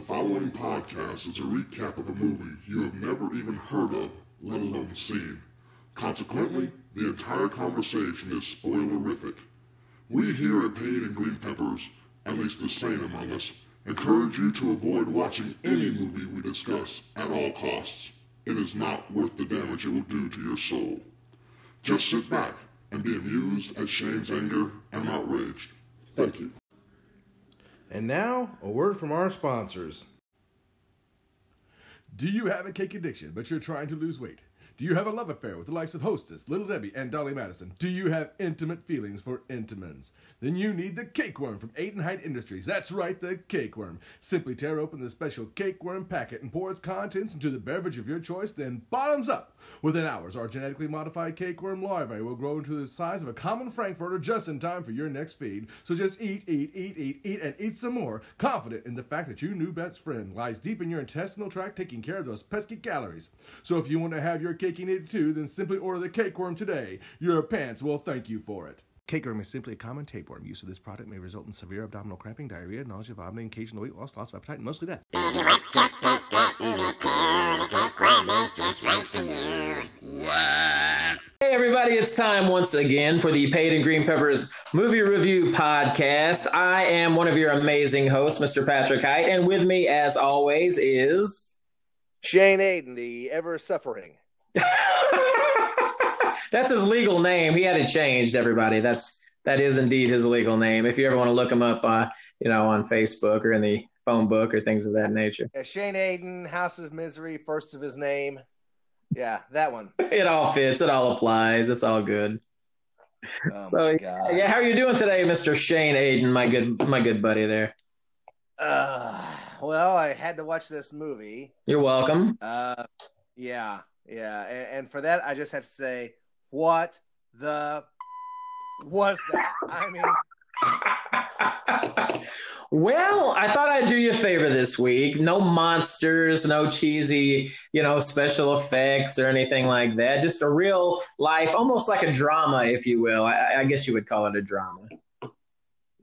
The following podcast is a recap of a movie you have never even heard of, let alone seen. Consequently, the entire conversation is spoilerific. We here at Pain and Green Peppers, at least the sane among us, encourage you to avoid watching any movie we discuss at all costs. It is not worth the damage it will do to your soul. Just sit back and be amused at Shane's anger and outrage. Thank you. And now, a word from our sponsors. Do you have a cake addiction, but you're trying to lose weight? Do you have a love affair with the likes of Hostess, Little Debbie, and Dolly Madison? Do you have intimate feelings for Entenmann's? Then you need the Cakeworm from Aiden Height Industries. That's right, the Cakeworm. Simply tear open the special Cakeworm packet and pour its contents into the beverage of your choice, then bottoms up. Within hours, our genetically modified Cakeworm larvae will grow into the size of a common Frankfurter just in time for your next feed. So just eat, eat, eat, eat, eat, and eat some more, confident in the fact that your new best friend lies deep in your intestinal tract taking care of those pesky calories. So if you want to have your cake eaten too, then simply order the Cakeworm today. Your pants will thank you for it. Cakeworm is simply a common tapeworm. Use of this product may result in severe abdominal cramping, diarrhea, nausea, vomiting, occasional weight loss, loss of appetite, and mostly death. Hey everybody, it's time once again for the Paid and Green Peppers movie review podcast. I am one of your amazing hosts, Mr. Patrick Height, and with me, as always, is Shane Aiden, the ever suffering. that's his legal name. He had it changed. Everybody, that's that is indeed his legal name. If you ever want to look him up, uh, you know, on Facebook or in the phone book or things of that nature. Yeah, Shane Aiden, House of Misery, first of his name. Yeah, that one. It all fits. It all applies. It's all good. Oh so my God. yeah, how are you doing today, Mister Shane Aiden, my good my good buddy there? Uh, well, I had to watch this movie. You're welcome. Uh, yeah, yeah, and, and for that, I just have to say, what the was that? I mean, well, I thought I'd do you a favor this week. No monsters, no cheesy, you know, special effects or anything like that. Just a real life, almost like a drama, if you will. I, I guess you would call it a drama.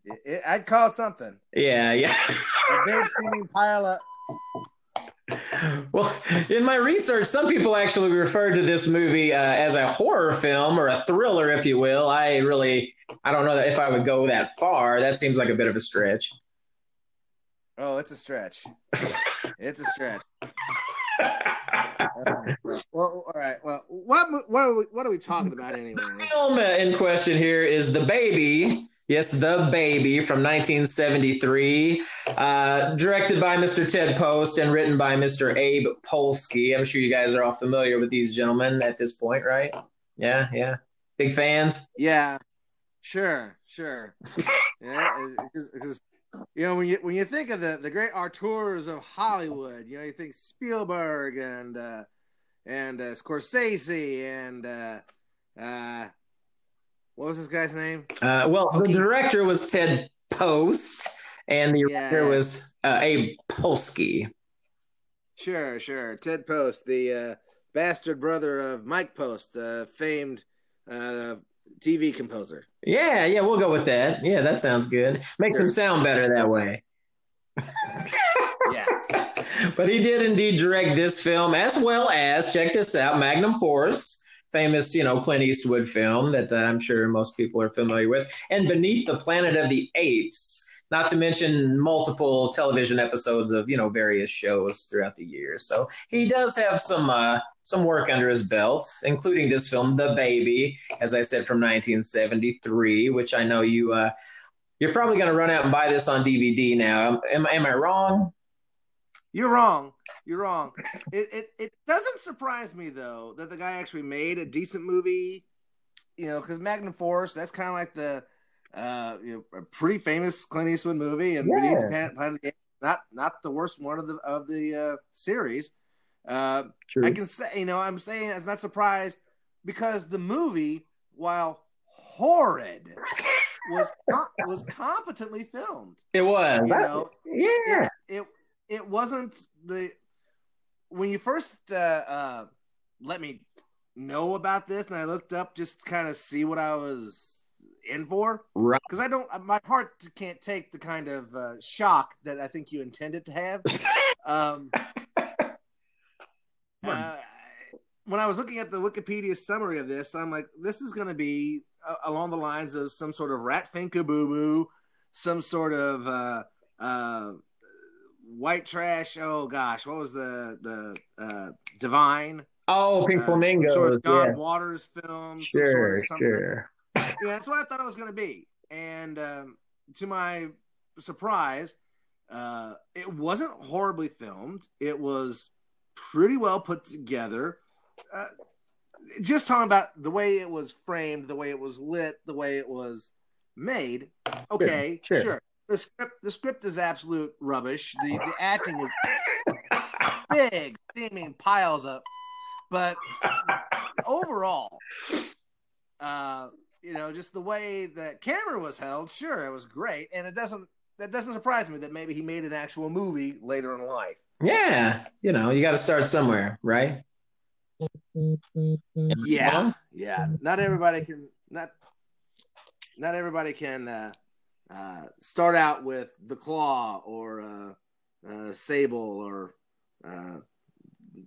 it, it, I'd call it something. Yeah, yeah. A big steaming pile of. Well, in my research, some people actually referred to this movie uh, as a horror film or a thriller, if you will. I really, I don't know if I would go that far. That seems like a bit of a stretch. Oh, it's a stretch. it's a stretch. Uh, well, all right. Well, what what are we, what are we talking about anyway? The film in question here is The Baby. Yes, The Baby from 1973, uh, directed by Mr. Ted Post and written by Mr. Abe Polsky. I'm sure you guys are all familiar with these gentlemen at this point, right? Yeah, yeah. Big fans. Yeah, sure, sure. yeah, because you know when you when you think of the the great auteurs of Hollywood, you know you think Spielberg and uh, and uh, Scorsese and uh, uh, what was this guy's name? Uh, well, Okay. the director was Ted Post, and the Yeah. writer was uh, Abe Polsky. Sure, sure. Ted Post, the uh, bastard brother of Mike Post, uh, famed uh, TV composer. Yeah, yeah, we'll go with that. Yeah, that sounds good. Makes Sure. him sound better that way. Yeah. but he did indeed direct this film as well as check this out magnum force famous you know clint eastwood film that uh, i'm sure most people are familiar with. And beneath the planet of the apes not to mention multiple television episodes of you know various shows throughout the years so he does have some uh some work under his belt including this film the baby as i said from 1973 which i know you uh you're probably going to run out and buy this on dvd now. Am, am i wrong You're wrong. You're wrong. It, it it doesn't surprise me though that the guy actually made a decent movie. You know, because Magnum Force that's kind of like the uh you know a pretty famous Clint Eastwood movie, and Yeah. Beneath the Planet- Planet of the Apes, not not the worst one of the of the uh, series. Uh, True. I can say you know I'm saying I'm not surprised because the movie, while horrid, was was competently filmed. It was. You I- know, yeah. it it wasn't the when you first uh, uh, let me know about this and I looked up just to kind of see what I was in for. Right. Because I don't, my heart can't take the kind of uh, shock that I think you intended to have. um, uh, when I was looking at the Wikipedia summary of this, I'm like, this is going to be uh, along the lines of some sort of Rat Pfink a Boo Boo, some sort of uh, uh, white trash. Oh gosh, what was the the uh, divine? Oh, Pink uh, Flamingos. sort of John yes. Waters film. some Sure, sort of something. sure. Yeah, that's what I thought it was going to be. And um, to my surprise, uh, it wasn't horribly filmed. It was pretty well put together. Uh, just talking about the way it was framed, the way it was lit, the way it was made. Okay, Sure, sure. sure. The script, the script is absolute rubbish. The the acting is big, steaming piles up. But overall, uh, you know, just the way that camera was held, sure, it was great, and it doesn't that doesn't surprise me that maybe he made an actual movie later in life. Yeah, you know, you got to start somewhere, right? Yeah, yeah. Not everybody can not not everybody can uh, uh, start out with the claw or uh, uh, sable or uh,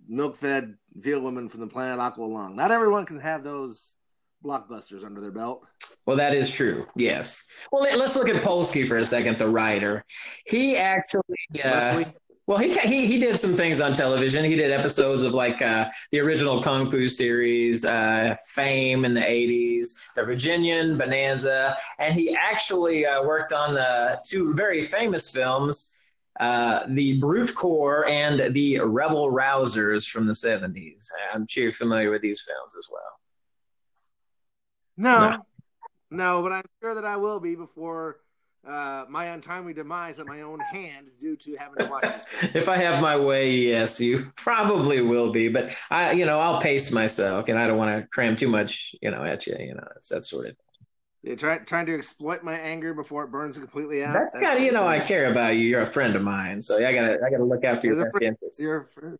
milk-fed veal woman from the planet Aqua Lung. Not everyone can have those blockbusters under their belt. Well, that is true. Yes. Well, let- let's look at Polsky for a second, the writer. He actually, uh? Well, he, he he did some things on television. He did episodes of like uh, the original Kung Fu series, uh, Fame in the '80s, The Virginian, Bonanza, and he actually uh, worked on the two very famous films, uh, The Brute Corps and The Rebel Rousers from the '70s. I'm sure you're familiar with these films as well. No, No. no, but I'm sure that I will be before uh, my untimely demise at my own hand due to having to watch this. If I have my way, yes, you probably will be. But I, you know, I'll pace myself, and I don't want to cram too much, you know, at you. You know, it's that sort of. You're try, trying to exploit my anger before it burns completely out. That's got, you know, I care about you. You're a friend of mine, so I gotta, I gotta look out for your best interests. Your fr-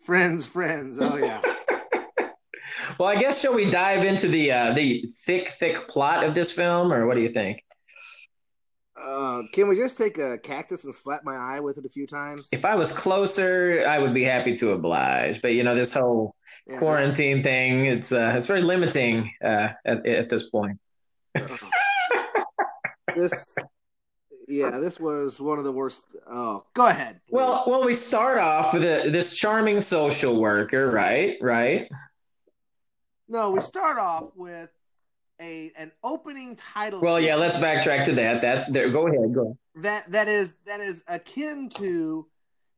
friends, friends. Oh yeah. well, I guess shall we dive into the uh, the thick, thick plot of this film, or what do you think? Uh, can we just take a cactus and slap my eye with it a few times? If I was closer, I would be happy to oblige. But you know, this whole Yeah. quarantine thing, it's uh, it's very limiting uh, at, at this point. This, yeah, this was one of the worst. Oh, go ahead. please. Well, well, we start off with a, this charming social worker, right? Right. no, we start off with a an opening title. Well, yeah. Let's backtrack to that. That's there. Go ahead. Go. that that is that is akin to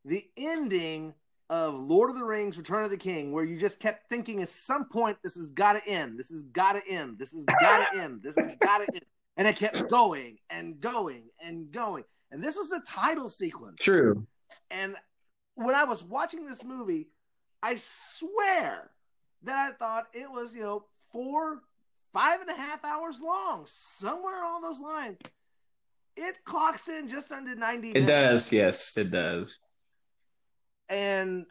the ending of Lord of the Rings: Return of the King, where you just kept thinking at some point this has got to end, this has got to end, this has got to end, this has got to end, and it kept going and going and going, and this was a title sequence. True. And when I was watching this movie, I swear that I thought it was, you know, four, five and a half hours long, somewhere on those lines. It clocks in just under 90 It minutes. does. Yes, it does. And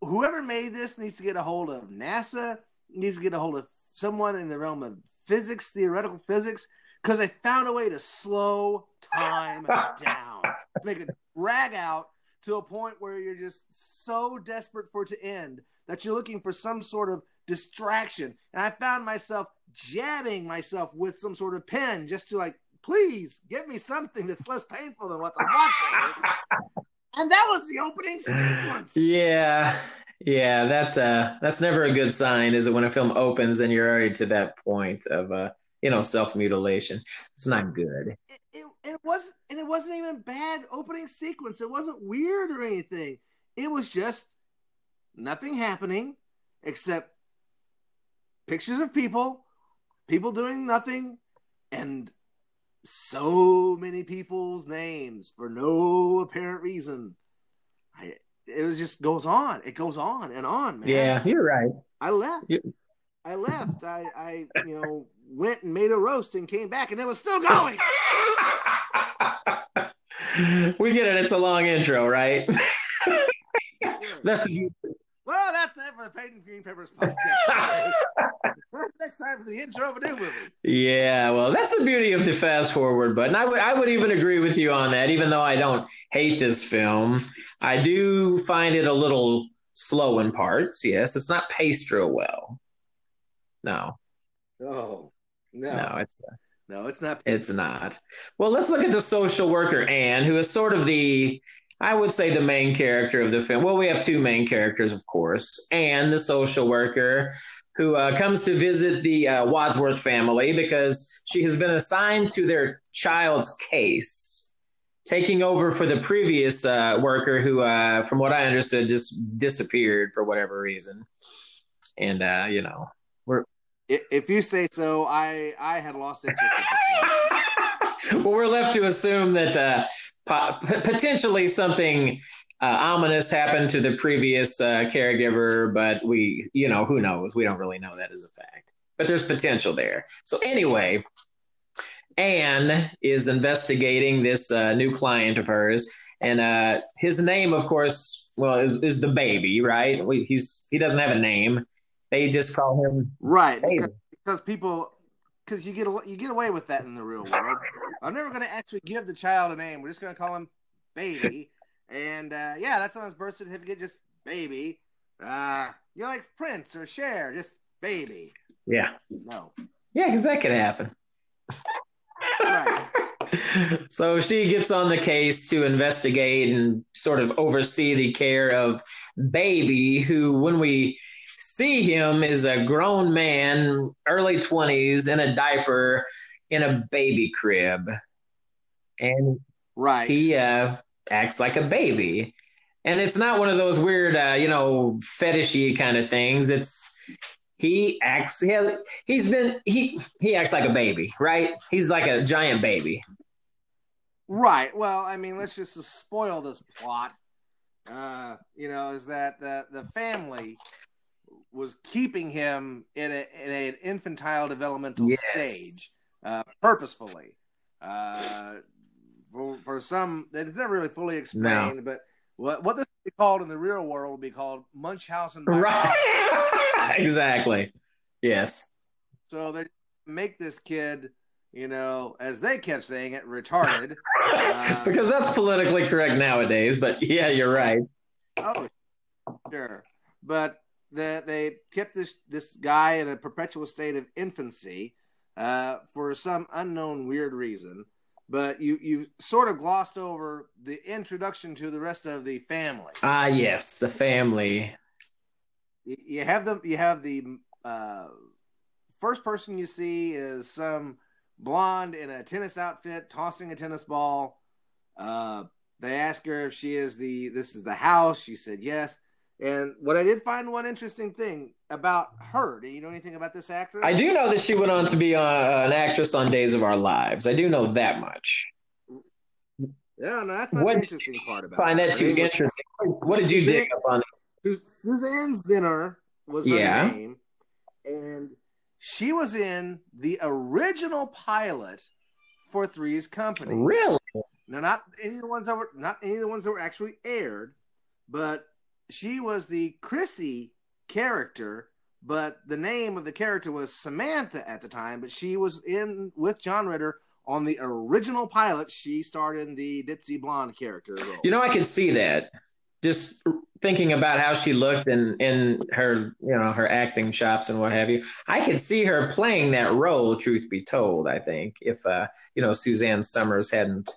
whoever made this needs to get a hold of NASA, needs to get a hold of someone in the realm of physics, theoretical physics, because they found a way to slow time down, make it drag out to a point where you're just so desperate for it to end that you're looking for some sort of distraction. And I found myself jabbing myself with some sort of pen just to like, please give me something that's less painful than what I'm watching. And that was the opening sequence. Yeah. Yeah. That uh, that's never a good sign, is it? When a film opens and you're already to that point of uh, you know, self mutilation. It's not good. it, it, it wasn't and it wasn't even bad opening sequence. It wasn't weird or anything. It was just nothing happening except pictures of people, people doing nothing, and so many people's names for no apparent reason. I, it was just goes on. It goes on and on, man. Yeah, you're right. I left. You- I left. I, I, you know, went and made a roast and came back, and it was still going. we get it. It's a long intro, right? That's the Well, that's it for the Peyton Green Peppers podcast. next time for the intro a new movie. Yeah, well, that's the beauty of the fast forward button. I would I would even agree with you on that, even though I don't hate this film. I do find it a little slow in parts. Yes, it's not paced real well. No, Oh no, no, it's uh, no, it's not. it's not. Well, let's look at the social worker Anne, who is sort of the I would say the main character of the film. Well, we have two main characters, of course. Anne, the social worker, who uh, comes to visit the uh, Wadsworth family because she has been assigned to their child's case, taking over for the previous uh, worker who, uh, from what I understood, just disappeared for whatever reason. And, uh, you know, we're. If you say so, I I had lost interest. In this film. well, we're left to assume that uh, po- potentially something uh, ominous happened to the previous uh, caregiver, but we, you know, who knows? We don't really know that as a fact. But there's potential there. So anyway, Anne is investigating this uh, new client of hers, and uh, his name, of course, well, is, is the baby, right? We, he's he doesn't have a name. They just call him Right, baby. because, because people, because you get you get away with that in the real world. I'm never going to actually give the child a name. We're just going to call him baby, and uh, yeah, that's on his birth certificate, just baby. Uh, you know, like Prince or Cher, just baby. Yeah, No, yeah, because that could happen. right. so she gets on the case to investigate and sort of oversee the care of baby who when we see him is a grown man early 20s in a diaper in a baby crib and Right. he uh, acts like a baby and it's not one of those weird uh, you know fetishy kind of things it's he acts he has, he's been he he acts like a baby right he's like a giant baby Right. Well, I mean, let's just spoil this plot. Uh, you know, is that the the family was keeping him in, a, in an infantile developmental Yes. stage uh, purposefully. Uh, for, for some, it's never really fully explained, but what what this would be called in the real world would be called Munchausen by right exactly yes So they make this kid, you know, as they kept saying it, retarded. Uh, because that's politically correct nowadays but yeah you're right Oh, sure. But the, they kept this this guy in a perpetual state of infancy uh, for some unknown weird reason. But you you sort of glossed over the introduction to the rest of the family. ah yes the family You, have them. You have the uh, first person you see is some blonde in a tennis outfit tossing a tennis ball. Uh, they ask her if she is the this is the house. She said yes. And what I did find one interesting thing about her. Do you know anything about this actress? i do know that she went on to be uh, an actress on days of our lives i do know that much Yeah, no, that's not What- the interesting part about. find that too name was- interesting what did you dig up on Su- Suzanne Zenor was her Yeah. name, and she was in the original pilot for Three's Company. really Now, not any of the ones that were not any of the ones that were actually aired, but she was the Chrissy character. But the name of the character was Samantha at the time. But she was in with John Ritter on the original pilot. She starred in the Ditzy Blonde character role. You know, I could see that. Just thinking about how she looked in in her, you know, her acting chops and what have you. I could see her playing that role. Truth be told, I think if uh, you know Suzanne Somers hadn't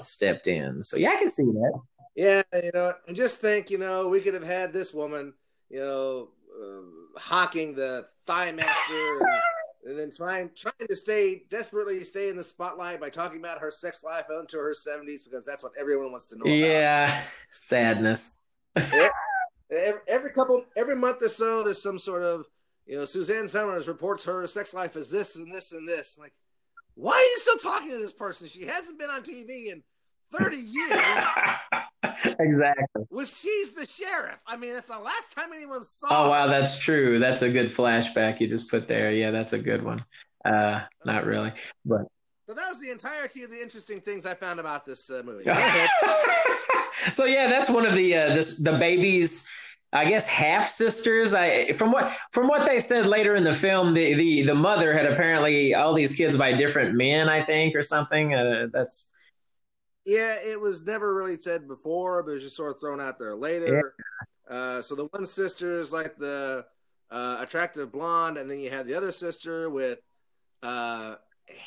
stepped in. So yeah, I can see that. Yeah, you know, and just think, you know, we could have had this woman, you know, uh, hawking the thigh master and, and then trying trying to stay desperately stay in the spotlight by talking about her sex life into her seventies because that's what everyone wants to know. About. Yeah, sadness. Every, every couple, every month or so, there's some sort of, you know, Suzanne Somers reports her sex life as this and this and this. Like, why are you still talking to this person? She hasn't been on TV in 30 years. exactly. was she's the sheriff. I mean, that's the last time anyone saw. Oh wow, that's true. That's a good flashback you just put there. Yeah, that's a good one. Uh, not really, but So that was the entirety of the interesting things I found about this uh, movie. So yeah, that's one of the uh, this the babies. I guess half sisters. I from what from what they said later in the film, the the the mother had apparently all these kids by different men, I think, or something. Uh, that's yeah, it was never really said before, but it was just sort of thrown out there later. Yeah. Uh, so the one sister is like the uh, attractive blonde, and then you have the other sister with uh,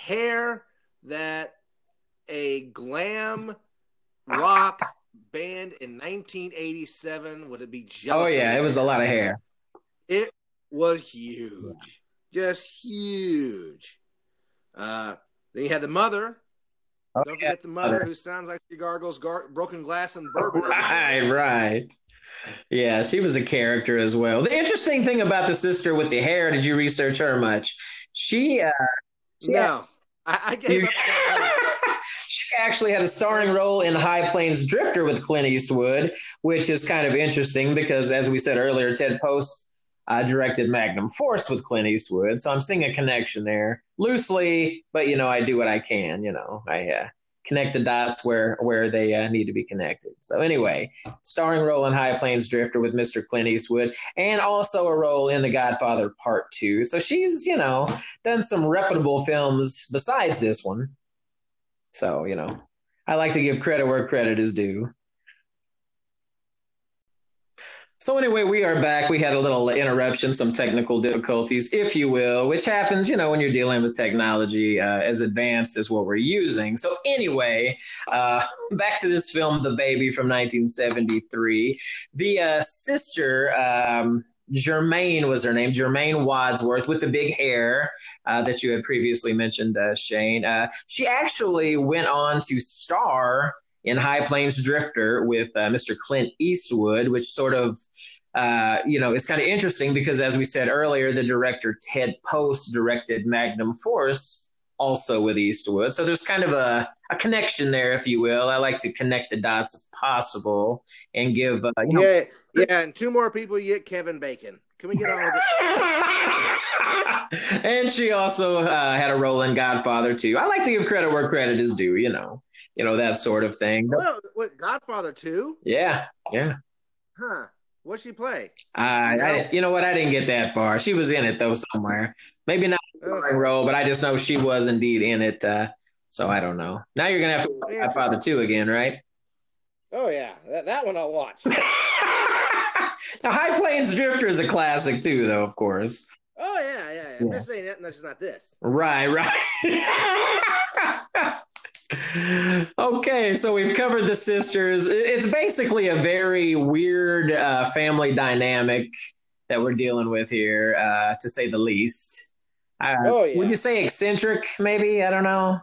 hair that a glam rock band in 1987 would it be jealous? Oh yeah, it was a lot of hair. It was huge, just huge. Uh, then you had the mother. Oh, Don't yeah. forget the mother, who sounds like she gargles gar- broken glass and bourbon. Right, right. Yeah, she was a character as well. The interesting thing about the sister with the hair, did you research her much? She, uh, she no, had, I, I gave up. she actually had a starring role in High Plains Drifter with Clint Eastwood, which is kind of interesting because, as we said earlier, Ted Post uh, directed Magnum Force with Clint Eastwood, so I'm seeing a connection there loosely, but you know, I do what I can. You know, I uh, connect the dots where where they uh, need to be connected. So anyway, starring role in High Plains Drifter with Mr. Clint Eastwood, and also a role in The Godfather Part Two. So she's you know done some reputable films besides this one. So, you know, I like to give credit where credit is due. So anyway, we are back. We had a little interruption, some technical difficulties, if you will, which happens, you know, when you're dealing with technology uh, as advanced as what we're using. So anyway, uh, back to this film, The Baby from 1973. The uh, sister, um, Germaine was her name, Germaine Wadsworth, with the big hair uh, that you had previously mentioned, uh, Shane. Uh, she actually went on to star in High Plains Drifter with uh, Mr. Clint Eastwood, which sort of uh, you know, it's kind of interesting because, as we said earlier, the director Ted Post directed Magnum Force also with Eastwood. So there's kind of a, a connection there, if you will. I like to connect the dots if possible and give. Uh, you know, yeah, yeah, and two more people. You get Kevin Bacon. Can we get on with it? and she also uh, had a role in Godfather too. I like to give credit where credit is due. You know, you know that sort of thing. Well, what Godfather too? Yeah, yeah. Huh. What she play? Uh, you know? I, you know what? I didn't get that far. She was in it though somewhere. Maybe not okay. role, but I just know she was indeed in it. Uh, so I don't know. Now you're gonna have to watch Godfather two again, right? Oh yeah, that, that one I'll watch. now High Plains Drifter is a classic too, though, of course. Oh yeah, yeah, yeah. I'm just saying that, that's not this. Right, right. okay, so we've covered the sisters. It's basically a very weird uh, family dynamic that we're dealing with here, uh, to say the least. Uh, oh, yeah. Would you say eccentric, maybe? I don't know.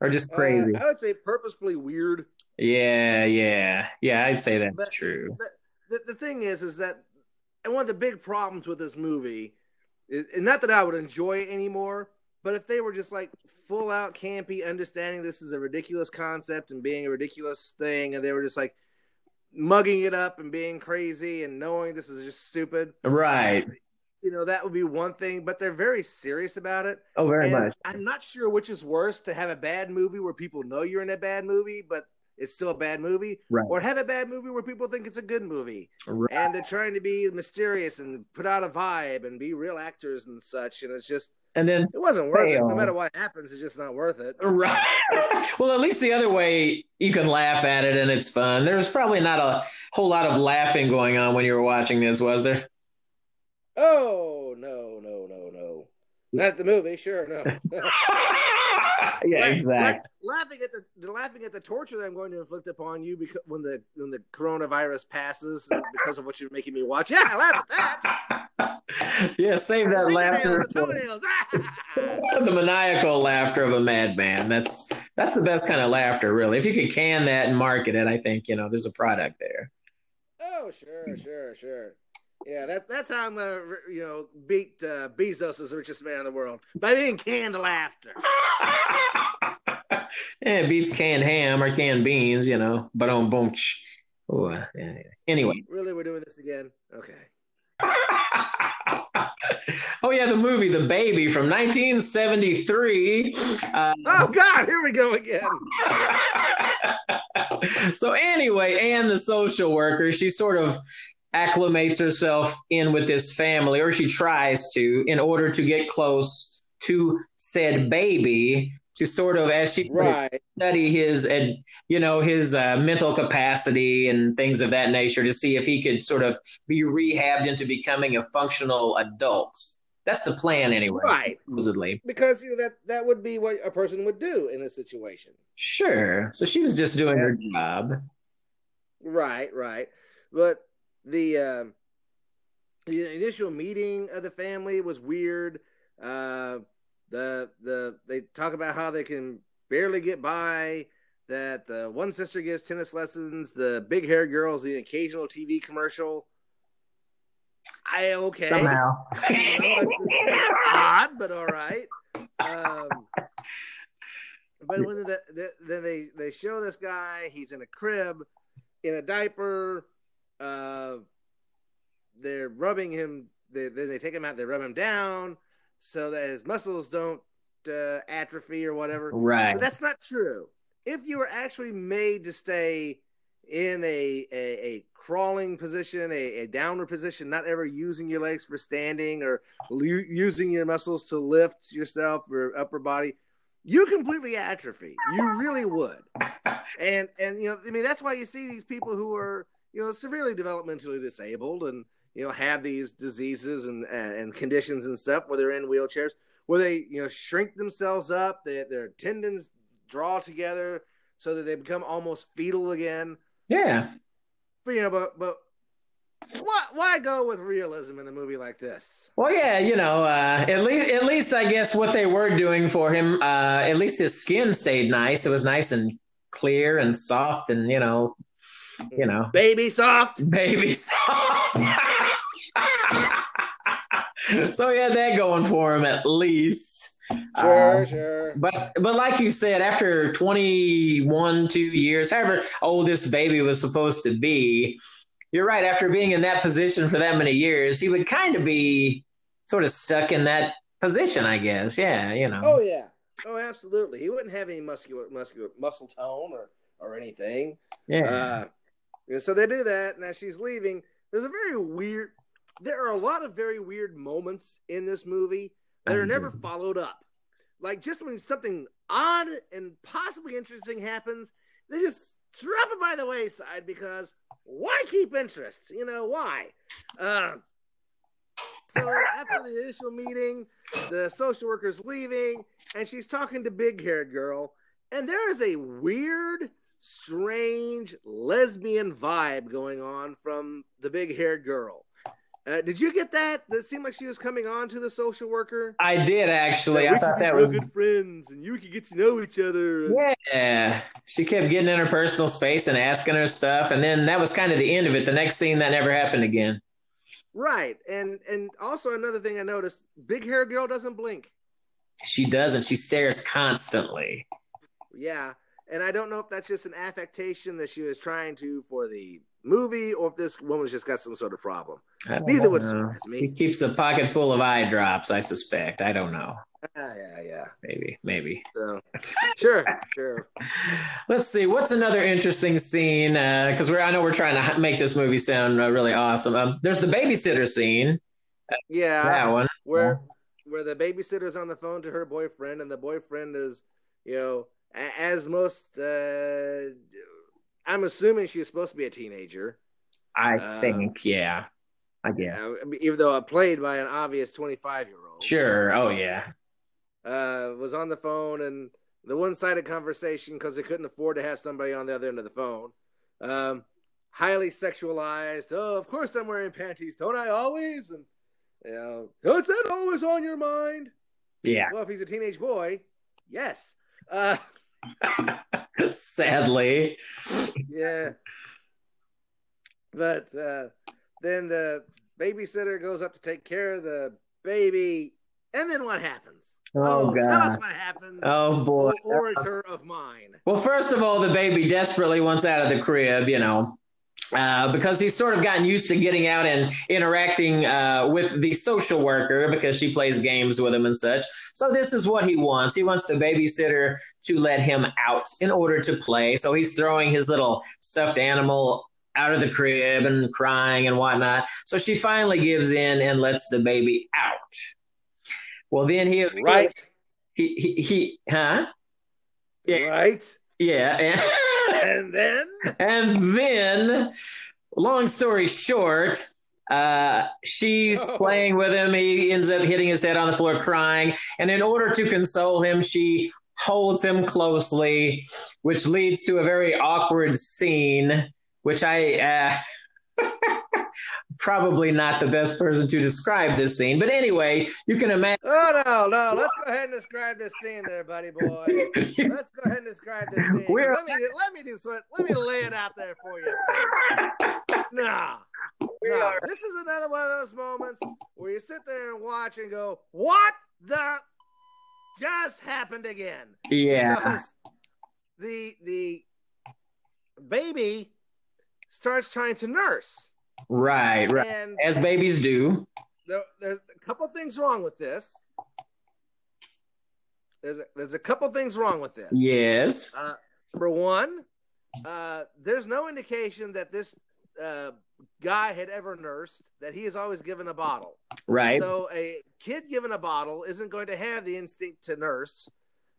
Or just uh, crazy? I would say purposefully weird. Yeah, yeah. Yeah, I'd say that's but true. The, the, the, thing is, is that, and one of the big problems with this movie, is, and not that I would enjoy it anymore, but if they were just like full out campy, understanding this is a ridiculous concept and being a ridiculous thing, and they were just like mugging it up and being crazy and knowing this is just stupid. Right. You know, that would be one thing, but they're very serious about it. Oh, very and much. I'm not sure which is worse to have a bad movie where people know you're in a bad movie, but it's still a bad movie, right. or have a bad movie where people think it's a good movie, right. and they're trying to be mysterious and put out a vibe and be real actors and such, and it's just and then it wasn't worth fail. it. No matter what happens, it's just not worth it. Right. well, at least the other way you can laugh at it and it's fun. There was probably not a whole lot of laughing going on when you were watching this, was there? Oh no, no, no, no. Not the movie, sure, no. yeah, exactly. laughing at the laughing at the torture that I'm going to inflict upon you because when the when the coronavirus passes because of what you're making me watch. Yeah, I laugh at that. yeah, save that laughter. The, the maniacal laughter of a madman. That's that's the best kind of laughter, really. If you could can that and market it, I think you know there's a product there. Oh, sure, sure, sure. Yeah, that, that's how I'm gonna, you know, beat uh, Bezos as the richest man in the world by being canned laughter. yeah, beats canned ham or canned beans, you know, but on bunch. Oh, uh, yeah, Anyway, really, we're doing this again. Okay. oh yeah, the movie The Baby from 1973. Uh, oh God, here we go again. so anyway, Anne, the social worker, she's sort of acclimates herself in with this family, or she tries to, in order to get close to said baby to sort of as she Right. study his and you know his uh, mental capacity and things of that nature to see if he could sort of be rehabbed into becoming a functional adult. That's the plan anyway. Right. Supposedly. Because you know that that would be what a person would do in a situation. Sure. So she was just doing her job. Right, right. But the um the initial meeting of the family was weird. Uh the the they talk about how they can barely get by. That the one sister gives tennis lessons. The big hair girl's the occasional TV commercial. I okay. Somehow. You know, it's, it's odd, but all right. Um, but when the, the, then they they show this guy, he's in a crib, in a diaper. Uh, they're rubbing him. They, then they take him out. They rub him down so that his muscles don't uh, atrophy or whatever. right. But that's not true. If you were actually made to stay in a a, a crawling position, a, a downward position, not ever using your legs for standing or lu- using your muscles to lift yourself or upper body, you completely atrophy. You really would. And and you know, I mean, that's why you see these people who are you know severely developmentally disabled and you know have these diseases and and conditions and stuff where they're in wheelchairs where they you know shrink themselves up they, their tendons draw together so that they become almost fetal again Yeah. but you know but but why why go with realism in a movie like this Well, yeah, you know, uh, at least at least I guess what they were doing for him, uh, at least his skin stayed nice. It was nice and clear and soft, and you know, you know, baby soft baby soft. so he had that going for him at least. sure Um, sure But but like you said, after 21, two years, however old this baby was supposed to be, you're right. After being in that position for that many years, he would kind of be sort of stuck in that position, I guess. Yeah, you know. oh yeah oh absolutely he wouldn't have any muscular muscular muscle tone or or anything yeah. Uh, and so they do that. and as she's leaving, there's a very weird. There are a lot of very weird moments in this movie that are never followed up. Like just when something odd and possibly interesting happens, they just drop it by the wayside because why keep interest? You know why? Uh, so after the initial meeting, the social worker's leaving, and she's talking to big haired girl, and there is a weird strange lesbian vibe going on from the big haired girl. Uh, did you get that? That seemed like she was coming on to the social worker. I did actually. That I thought that was. good friends, and you could get to know each other. Yeah. She kept getting in her personal space and asking her stuff. And then that was kind of the end of it. The next scene, that never happened again. Right, and and also another thing I noticed: big haired girl doesn't blink. She doesn't. She stares constantly. Yeah, and I don't know if that's just an affectation that she was trying to for the movie, or if this woman's just got some sort of problem. I don't Neither would know. me. He keeps a pocket full of eye drops, I suspect. I don't know. Ah, yeah, yeah. Maybe, maybe. So sure, sure. Let's see. What's another interesting scene? Because we're I know we're trying to make this movie sound uh, really awesome. Um, there's the babysitter scene. Yeah, that one. where where the babysitter's on the phone to her boyfriend and the boyfriend is you know a- as most uh i'm assuming she's supposed to be a teenager I Uh, think, yeah. I guess. I mean, even though I played by an obvious 25 year old Sure. Oh yeah. uh was on the phone and the one-sided conversation because they couldn't afford to have somebody on the other end of the phone um highly sexualized oh of course i'm wearing panties don't i always and you know "Oh, is that always on your mind Yeah. well if he's a teenage boy yes uh Sadly. yeah. But uh, then the babysitter goes up to take care of the baby, and then what happens? Oh, tell us what happens. Oh boy. Orator of mine. Well, first of all, the baby desperately wants out of the crib, you know, uh, because he's sort of gotten used to getting out and interacting uh, with the social worker because she plays games with him and such. So, this is what he wants. He wants the babysitter to let him out in order to play. So, he's throwing his little stuffed animal out of the crib and crying and whatnot. So she finally gives in and lets the baby out. Well, then he right. He he, he huh? Yeah. Right. Yeah. and then and then long story short, uh, she's oh. playing with him. He ends up hitting his head on the floor crying. And in order to console him, she holds him closely, which leads to a very awkward scene, which I. Uh, probably not the best person to describe this scene. But anyway, you can imagine. Oh no, no! Let's go ahead and describe this scene, there, buddy boy. Let's go ahead and describe this scene. Let me let me do so. Let me lay it out there for you. Nah, nah. This is another one of those moments where you sit there and watch and go, "What the just happened again?" Yeah. Because the the baby starts trying to nurse. Right, right. And As babies do. There, there's a couple things wrong with this. There's a, there's a couple things wrong with this. Yes. Uh, number one, uh, there's no indication that this uh, guy had ever nursed. That he has always given a bottle. Right. So a kid given a bottle isn't going to have the instinct to nurse,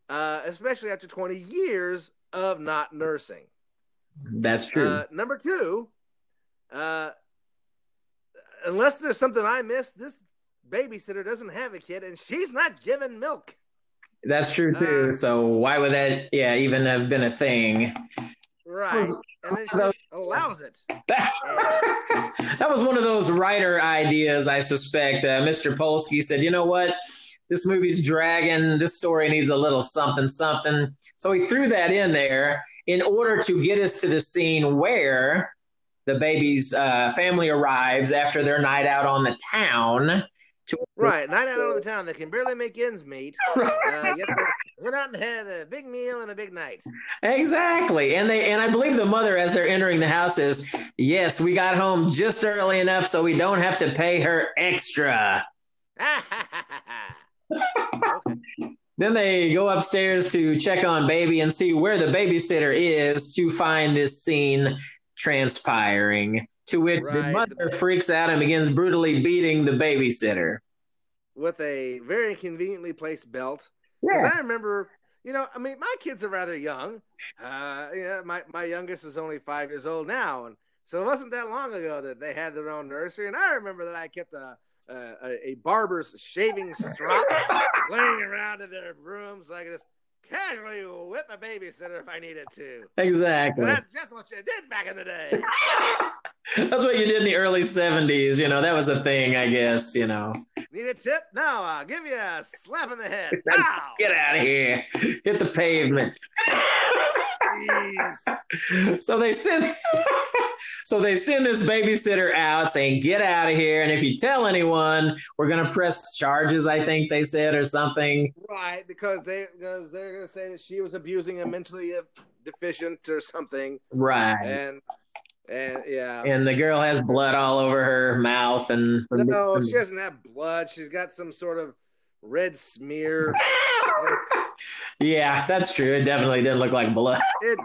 uh, especially after 20 years of not nursing. That's true. Uh, number two, uh, unless there's something I missed, this babysitter doesn't have a kid and she's not giving milk. That's true too. Uh, so why would that yeah even have been a thing? Right. And then she allows it. that was one of those writer ideas, I suspect. Uh, Mr. Polsky said, you know what? This movie's dragging. This story needs a little something, something. So he threw that in there in order to get us to the scene where the baby's uh, family arrives after their night out on the town. To- right, night out on the town. They can barely make ends meet. Uh, yet they went out and had a big meal and a big night. Exactly, and they and I believe the mother, as they're entering the house, is yes, we got home just early enough so we don't have to pay her extra. okay. Then they go upstairs to check on baby and see where the babysitter is to find this scene transpiring, to which right. the mother freaks out and begins brutally beating the babysitter. With a very conveniently placed belt. Because yeah. I remember, you know, I mean, my kids are rather young. Uh, yeah, my, my youngest is only five years old now. And so it wasn't that long ago that they had their own nursery. And I remember that I kept a, a, a barber's shaving strop laying around in their rooms like this casually whip a babysitter if I needed to. Exactly. That's just what you did back in the day. That's what you did in the early 70s. You know, that was a thing, I guess, you know. Need a tip? No, I'll give you a slap in the head. Get out of here. Hit the pavement. so they send so they send this babysitter out saying get out of here. And if you tell anyone we're going to press charges i think they said or something. Right because they because they're going to say that she was abusing a mentally deficient or something. Right. And and yeah. And the girl has blood all over her mouth and no she doesn't have blood. She's got some sort of red smear. Yeah, that's true. It definitely didn't look like blood. It,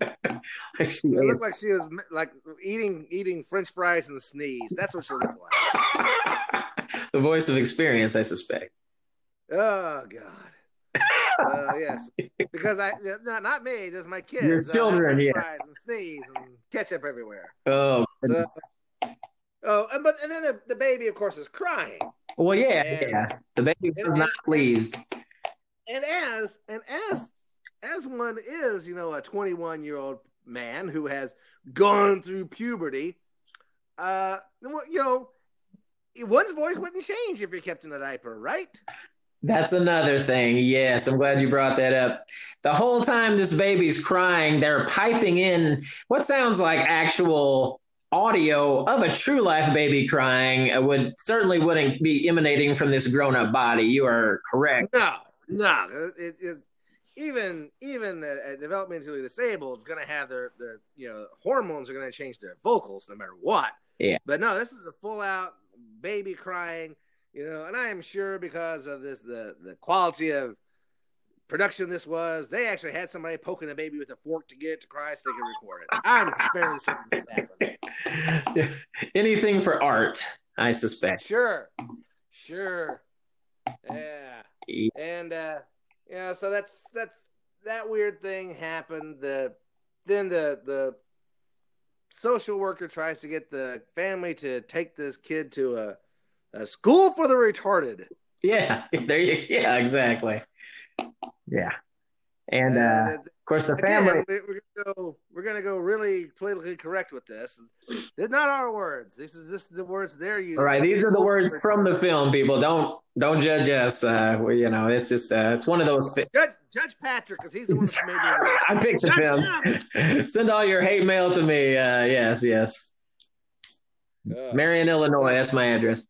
uh, it looked like she was like eating eating French fries and sneeze. That's what she looked like. the voice of experience, I suspect. Oh God. Uh, yes, because I not, not me, just my kids. Your children, uh, yes. And sneeze and ketchup everywhere. Oh. So, oh, and, but and then the, the baby, of course, is crying. Well, yeah, and, yeah. The baby was not pleased and as and as as one is, you know, a 21 year old man who has gone through puberty, uh, you know, one's voice wouldn't change if you're kept in a diaper, right? That's another thing. Yes, I'm glad you brought that up. The whole time this baby's crying, they're piping in what sounds like actual audio of a true life baby crying would certainly wouldn't be emanating from this grown up body. You are correct. No, no, it, it, even even a, a developmentally disabled is going to have their their you know hormones are going to change their vocals no matter what. Yeah. But no, this is a full out baby crying, you know, and I am sure because of this the the quality of production this was. They actually had somebody poking a baby with a fork to get it to cry so they could record it. I'm fairly certain this happened. Anything for art, I suspect. Sure, sure, yeah, and uh, yeah. So that's that's that weird thing happened. The then the the social worker tries to get the family to take this kid to a, a school for the retarded. Yeah, there you, yeah, exactly. Yeah, and uh, of course the again, family. we- we're gonna go. We're gonna go really politically correct with this. They're not our words. This is this is the words they're using. All right, these are the words from the film. People don't don't judge us. Uh, we, you know, it's just uh, it's one of those. Fi- Judge Judge Patrick because he's the one that made the. I picked the Judge film. Send all your hate mail to me. Uh, yes, yes. Uh, Marion, Illinois. That's my address.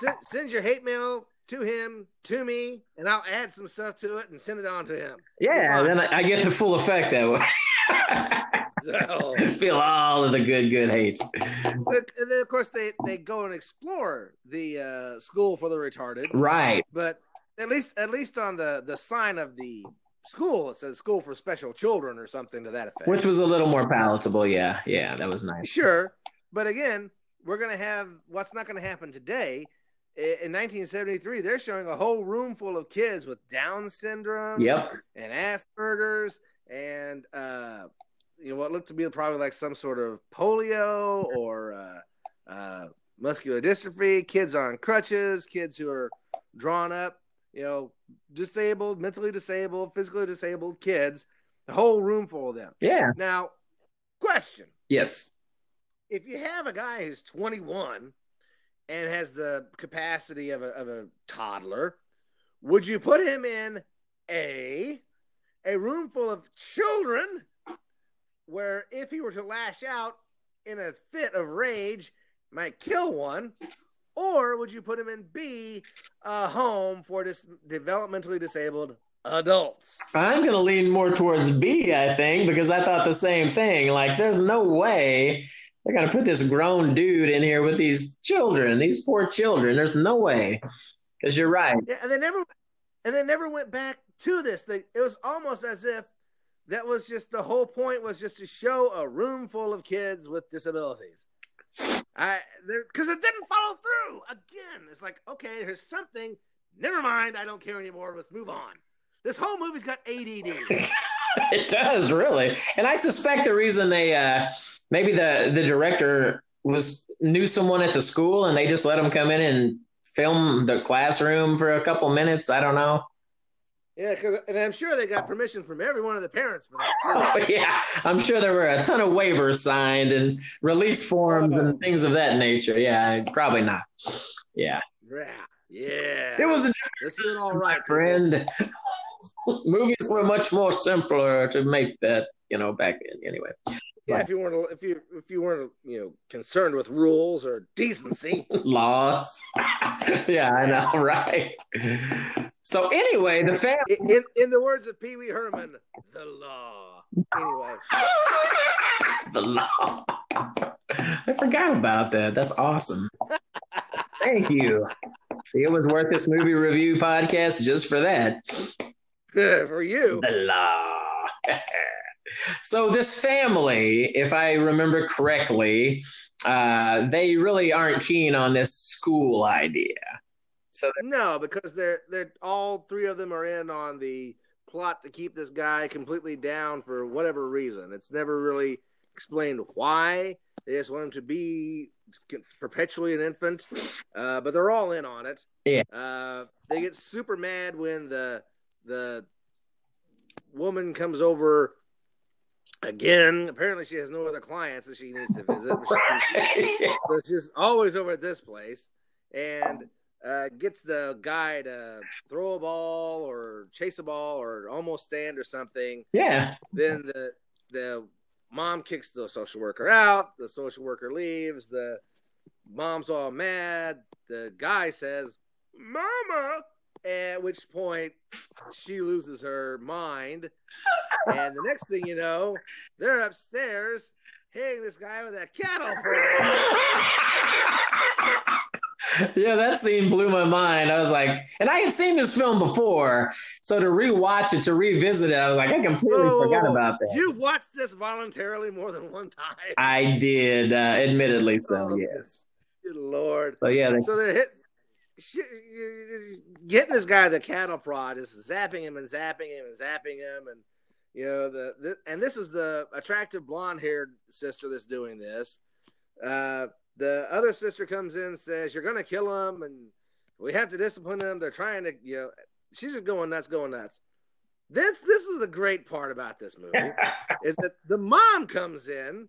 send, send your hate mail to him, to me, and I'll add some stuff to it and send it on to him. Yeah, then I, I get the full effect that way. So, Feel all of the good, good hate. and then of course they they go and explore the uh, school for the retarded, Right. but at least at least on the the sign of the school it says school for special children or something to that effect. Which was a little more palatable. Yeah, yeah, that was nice. Sure, but again, we're gonna have what's not gonna happen today. In 1973, they're showing a whole room full of kids with Down syndrome Yep. and Asperger's and uh, you know what looked to be probably like some sort of polio or uh, uh, muscular dystrophy. Kids on crutches, kids who are drawn up, you know, disabled, mentally disabled, physically disabled kids. A whole room full of them. Yeah. Now, question Yes. if you have a guy who's 21 and has the capacity of a, of a toddler, would you put him in a a room full of children where if he were to lash out in a fit of rage might kill one or would you put him in B a home for dis- developmentally disabled adults? I'm going to lean more towards B, I think, because I thought the same thing. Like, there's no way they're going to put this grown dude in here with these children, these poor children. There's no way. Because you're right. Yeah, and they never and they never went back to this. They, it was almost as if that was just the whole point was just to show a room full of kids with disabilities. I because it didn't follow through. Again, it's like okay, there's something. Never mind, I don't care anymore. Let's move on. This whole movie's got ADD. it does really. And i suspect the reason they uh maybe the the director was knew someone at the school and they just let him come in and film the classroom for a couple minutes. I don't know. Yeah, and I'm sure they got permission from every one of the parents for that. Too. Oh, yeah i'm sure there were a ton of waivers signed and release forms and things of that nature. Yeah probably not. Yeah. Yeah, yeah. it was a This is all right, friend movies were much more simpler to make that you know back in anyway Yeah, Right. if you weren't if you if you weren't you know concerned with rules or decency. laws. yeah, I know, right? So anyway, the family. In, in in the words of Pee Wee Herman, the law. Anyway, the law. I forgot about that. That's awesome. Thank you. See, it was worth this movie review podcast just for that. For you. So this family, if I remember correctly, uh, they really aren't keen on this school idea. So No, because they're they're all three of them are in on the plot to keep this guy completely down for whatever reason. It's never really explained why. They just want him to be perpetually an infant, uh, but they're all in on it. Yeah. Uh, they get super mad when the the woman comes over again. Apparently, she has no other clients that she needs to visit. but she- so she's always over at this place and uh, gets the guy to throw a ball or chase a ball or almost stand or something. yeah. Then the the mom kicks the social worker out. The social worker leaves. The mom's all mad. The guy says, "Mama." At which point she loses her mind, and the next thing you know, they're upstairs hitting this guy with a cattle prod. yeah, that scene blew my mind. I was like, and I had seen this film before, so to rewatch it, to revisit it, I was like, I completely whoa, forgot about that. You've watched this voluntarily more than one time. I did, uh, admittedly so. Oh, yes. Good lord. So yeah, they, So they're hit, getting this guy the cattle prod is zapping him and zapping him and zapping him and you know the, the and this is the attractive blonde haired sister that's doing this. Uh, the other sister comes in and says you're gonna kill him and we have to discipline them. They're trying to you know she's just going nuts, going nuts. This this is the great part about this movie is that the mom comes in,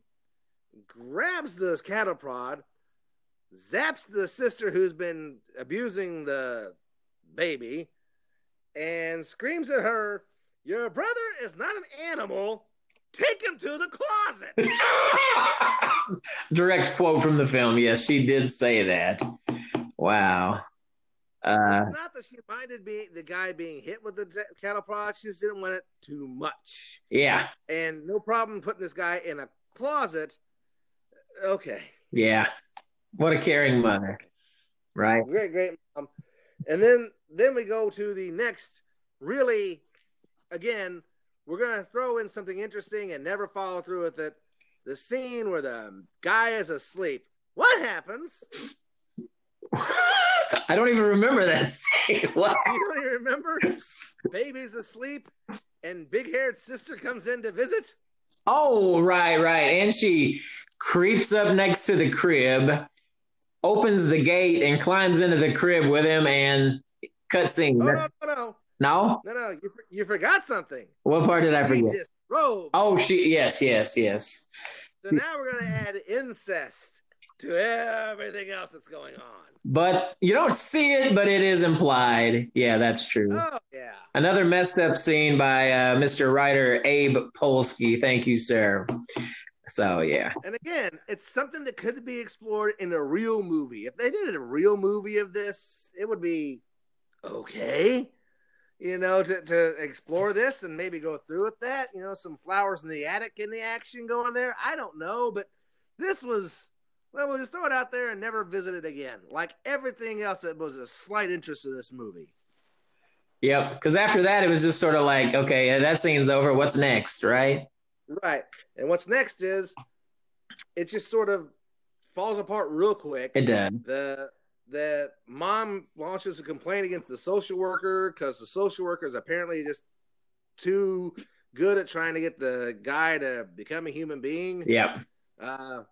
grabs this cattle prod, zaps the sister who's been abusing the baby, and screams at her, Your brother is not an animal. Take him to the closet. direct quote from the film. Yes, she did say that. Wow. Uh, it's not that she minded being the guy being hit with the cattle prod. She just didn't want it too much. yeah, And no problem putting this guy in a closet. Okay. yeah. What a caring mother, right? Great, great mom. And then then we go to the next really again, we're gonna throw in something interesting and never follow through with it. The scene where the guy is asleep. What happens? I don't even remember that scene. What? You don't even remember? Baby's asleep and big haired sister comes in to visit. Oh, right, right. And she creeps up next to the crib, opens the gate, and climbs into the crib with him. And cutscene. Oh no, no, no. No, No, no, you, you forgot something. what part did I She forget? disrobes. Oh, she. Yes, yes, yes. So now we're gonna add incest to everything else that's going on. But you don't see it, but it is implied. Yeah, that's true. Oh yeah. Another messed up scene by uh, Mr. Writer Abe Polsky. Thank you, sir. So yeah, And again, it's something that could be explored in a real movie. If they did a real movie of this, it would be okay. You know, to, to explore this and maybe go through with that. You know, some flowers in the attic in the action going there. I don't know, but this was well, we'll just throw it out there and never visit it again. Like everything else that was a slight interest in this movie. yep. Because after that, it was just sort of like, okay, that scene's over. What's next, right? Right. And what's next is it just sort of falls apart real quick. It does. the the mom launches a complaint against the social worker because the social worker is apparently just too good at trying to get the guy to become a human being. Yep. Uh,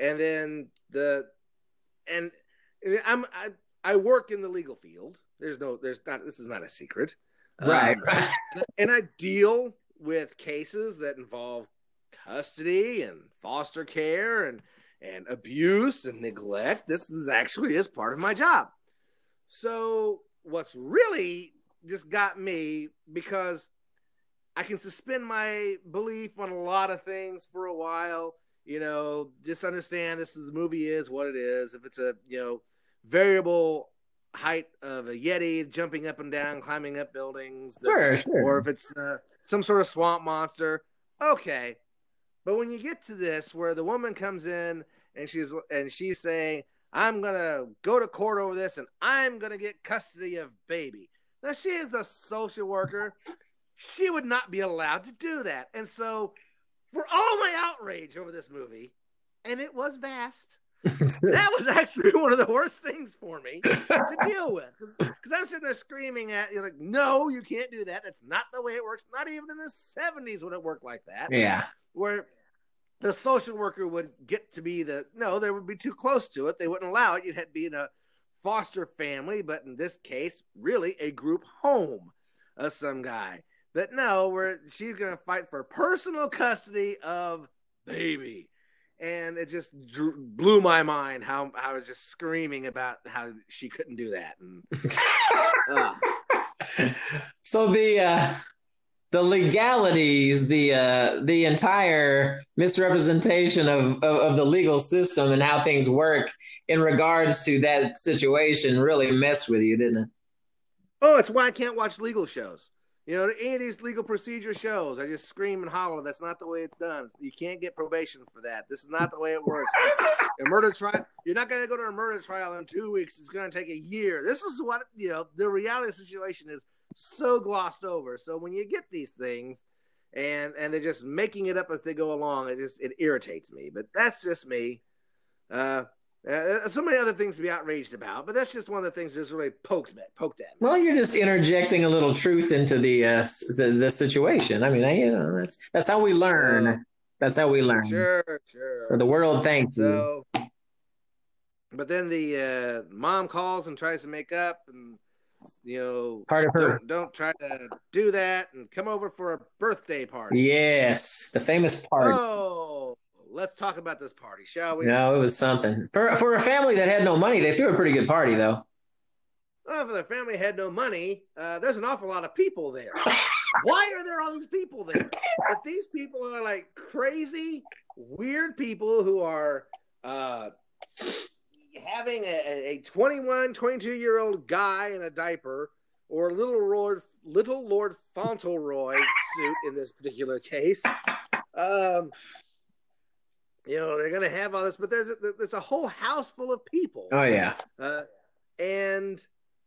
and then the and I'm I, I work in the legal field. There's no there's not this is not a secret. Right. Um, right. and I deal with cases that involve custody and foster care and and abuse and neglect. This is actually is part of my job. So what's really just got me because I can suspend my belief on a lot of things for a while. You know, just understand this is the movie is what it is. If it's a you know variable height of a yeti jumping up and down, climbing up buildings, the- Sure, sure. or if it's uh, some sort of swamp monster. Okay, but when you get to this, where the woman comes in and she's and she's saying, "I'm gonna go to court over this, and I'm gonna get custody of baby." Now she is a social worker. She would not be allowed to do that, and so for all my outrage over this movie, and it was vast. That was actually one of the worst things for me to deal with because I'm sitting there screaming at you like, no, you can't do that. That's not the way it works. Not even in the 70s would it work like that. yeah. Where the social worker would get to be the no, they would be too close to it. They wouldn't allow it. You'd have to be in a foster family, but in this case, really a group home of some guy. But no, where she's gonna fight for personal custody of baby. And it just drew, blew my mind how, how I was just screaming about how she couldn't do that. And, uh, so the uh the legalities the uh the entire misrepresentation of, of of the legal system and how things work in regards to that situation really messed with you didn't it Oh, it's why I can't watch legal shows. You know, any of these legal procedure shows, I just scream and holler. That's not the way it's done. You can't get probation for that. This is not the way it works. a murder trial, you're not going to go to a murder trial in two weeks. It's going to take a year. This is what, you know, the reality situation is so glossed over. So when you get these things and and they're just making it up as they go along, it just it irritates me. But that's just me. Uh, uh, so many other things to be outraged about, but that's just one of the things that's really poked at, poked at. Me. Well, you're just interjecting a little truth into the uh, the, the situation. I mean, I, you know, that's that's how we learn. Uh, that's how we learn. Sure, sure. Or the world thanks so, you. But then the uh, mom calls and tries to make up, and you know, part of her. Don't, don't, try to do that, and come over for a birthday party. Yes, the famous party. Oh, let's talk about this party, shall we? No, it was something for for a family that had no money. They threw a pretty good party, though. Well, for the family had no money, uh, there's an awful lot of people there. Why are there all these people there? If these people are like crazy, weird people who are uh, having a, a 21, 22 year old guy in a diaper or little Lord little Lord Fauntleroy suit in this particular case. Um, you know they're gonna have all this, but there's a, there's a whole house full of people. Oh yeah, uh, and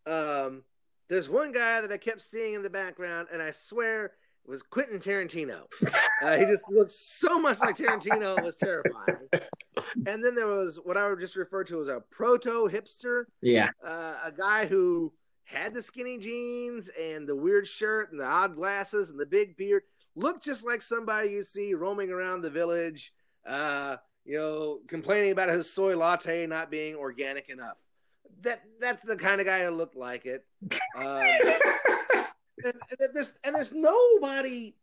um, there's one guy that I kept seeing in the background, and I swear it was Quentin Tarantino. Uh, he just looked so much like Tarantino, it was terrifying. And then there was what I would just refer to as a proto hipster. Yeah, uh, a guy who had the skinny jeans and the weird shirt and the odd glasses and the big beard. Looked just like somebody you see roaming around the village uh, you know, complaining about his soy latte not being organic enough. That that's the kind of guy who looked like it. Um, and, and, there's and there's nobody.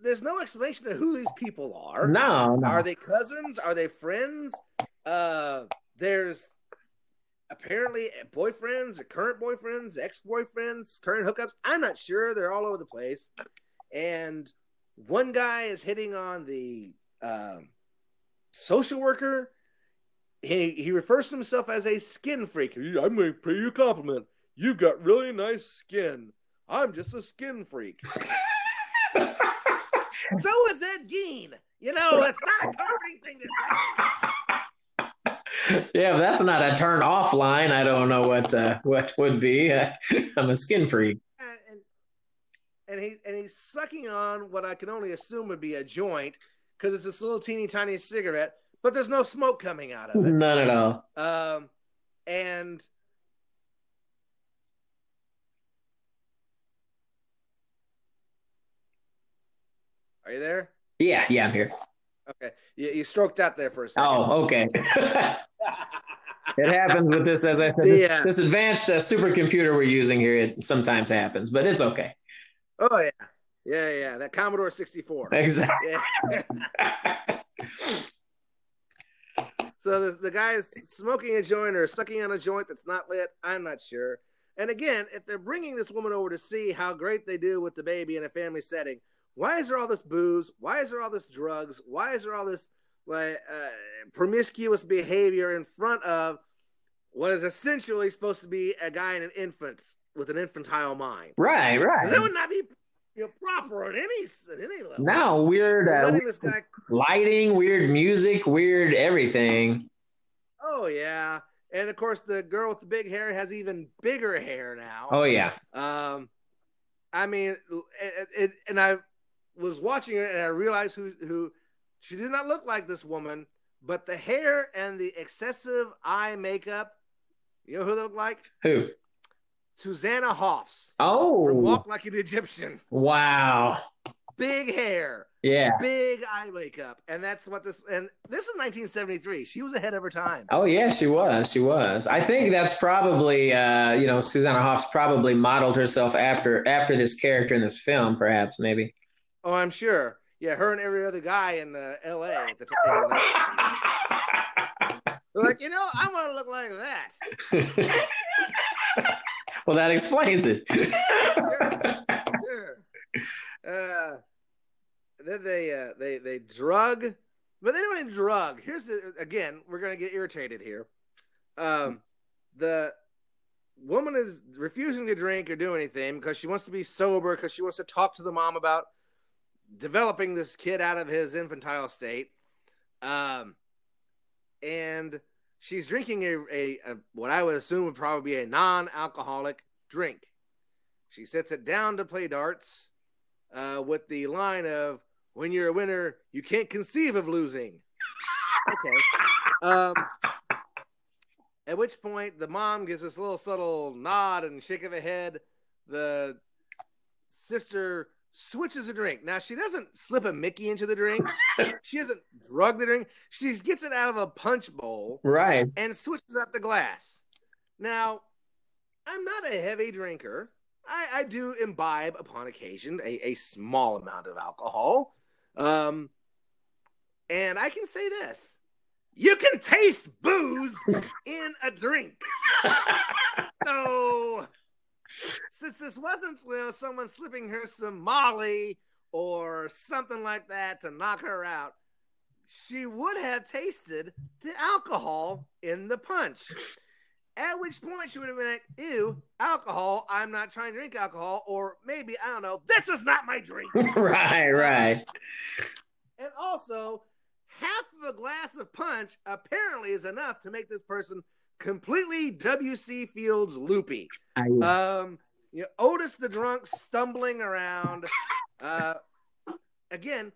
There's no explanation of who these people are. No, no. Are they cousins? Are they friends? Uh, there's apparently boyfriends, current boyfriends, ex boyfriends, current hookups. I'm not sure. They're all over the place. And one guy is hitting on the um, social worker. He he refers to himself as a skin freak. I'm going to pay you a compliment. You've got really nice skin. I'm just a skin freak. so is Ed Gein. You know, it's not a comforting thing to say. Yeah, if that's not a turn off line, I don't know what uh, what would be. I'm a skin freak. And, and, and he and he's sucking on what I can only assume would be a joint because it's this little teeny tiny cigarette, but there's no smoke coming out of it. None at all. Um, and are you there? Yeah, yeah, I'm here. Okay, you, you stroked out there for a second. Oh, okay. it happens with this, as I said. Yeah. This, this advanced uh, supercomputer we're using here, it sometimes happens, but it's okay. Oh yeah. Yeah, yeah, that Commodore 64. Exactly. Yeah. so the, the guy is smoking a joint or sucking on a joint that's not lit. I'm not sure. And again, if they're bringing this woman over to see how great they do with the baby in a family setting, why is there all this booze? Why is there all this drugs? Why is there all this like uh, promiscuous behavior in front of what is essentially supposed to be a guy and an infant with an infantile mind? Right, right. That would not be you're proper at any at any level. No, weird uh, weird guy... lighting, weird music, weird everything. Oh yeah, and of course the girl with the big hair has even bigger hair now. Oh yeah. Um, I mean, it, it, and I was watching it and I realized who who she did not look like this woman, but the hair and the excessive eye makeup. You know who they look like? Who? Susanna Hoffs. Oh, Walk Like an Egyptian. Wow. Big hair. Yeah. Big eye makeup, and that's what this. And this is 1973. She was ahead of her time. Oh yeah, she was. She was. I think that's probably, uh, you know, Susanna Hoffs probably modeled herself after after this character in this film, perhaps, maybe. Oh, I'm sure. Yeah, her and every other guy in uh, L.A. at the time. They're like, you know, I want to look like that. Well, that explains it. sure, sure. Uh, then they uh, they they drug, but they don't even drug. Here's the, again, we're gonna get irritated here. Um, the woman is refusing to drink or do anything because she wants to be sober because she wants to talk to the mom about developing this kid out of his infantile state. Um, and she's drinking a, a, a what I would assume would probably be a non-alcoholic drink. She sets it down to play darts uh, with the line of "When you're a winner, you can't conceive of losing." Okay. Um, at which point, the mom gives this little subtle nod and shake of the head. The sister switches a drink. Now she doesn't slip a Mickey into the drink. she doesn't drug the drink. She gets it out of a punch bowl, right, and switches out the glass. Now, I'm not a heavy drinker. I, I do imbibe upon occasion a, a small amount of alcohol. Um, and I can say this you can taste booze in a drink. so, since this wasn't you know, someone slipping her some Molly or something like that to knock her out, she would have tasted the alcohol in the punch. At which point she would have been like, ew, alcohol. I'm not trying to drink alcohol. Or maybe, I don't know, this is not my drink. right, right. And also, half of a glass of punch apparently is enough to make this person completely W.C. Fields loopy. Um, you know, Otis the drunk stumbling around. Uh, again,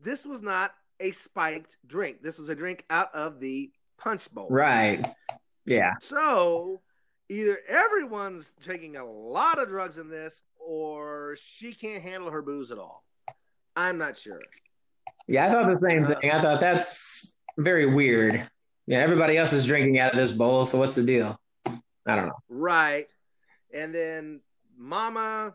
this was not a spiked drink. This was a drink out of the punch bowl. Right. Yeah. So either everyone's taking a lot of drugs in this, or she can't handle her booze at all. I'm not sure. Yeah, I thought the same thing. I thought that's very weird. Yeah, everybody else is drinking out of this bowl, so what's the deal? I don't know. Right. And then Mama,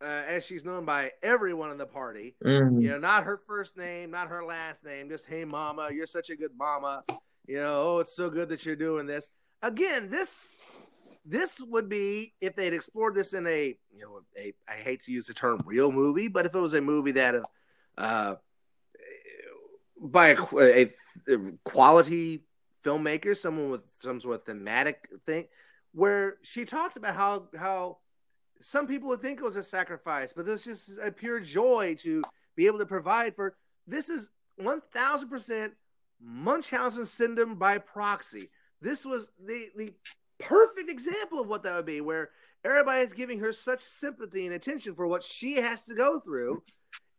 uh, as she's known by everyone in the party, Mhm. you know, not her first name, not her last name, just hey Mama, you're such a good Mama. You know, oh, it's so good that you're doing this. Again, this this would be if they'd explored this in a you know a I hate to use the term real movie, but if it was a movie that uh by a, a, a quality filmmaker, someone with some sort of thematic thing, where she talked about how how some people would think it was a sacrifice, but this is a pure joy to be able to provide for. This is one thousand percent Munchausen syndrome by proxy. This was the the perfect example of what that would be, where everybody is giving her such sympathy and attention for what she has to go through,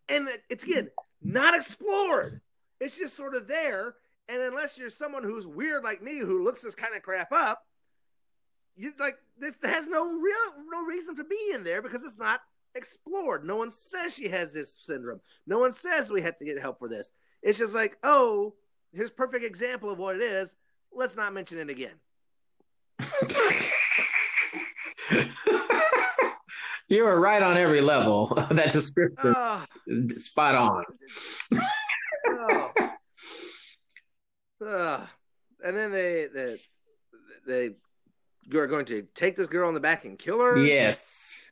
and it's again not explored. It's just sort of there, and unless you're someone who's weird like me, who looks this kind of crap up, you like this has no real no reason to be in there because it's not explored. No one says she has this syndrome. No one says we have to get help for this. It's just like, oh, here's perfect example of what it is. Let's not mention it again. you were right on every level. that description, Oh, spot on. oh. Ugh. and then they they they are going to take this girl on the back and kill her. Yes.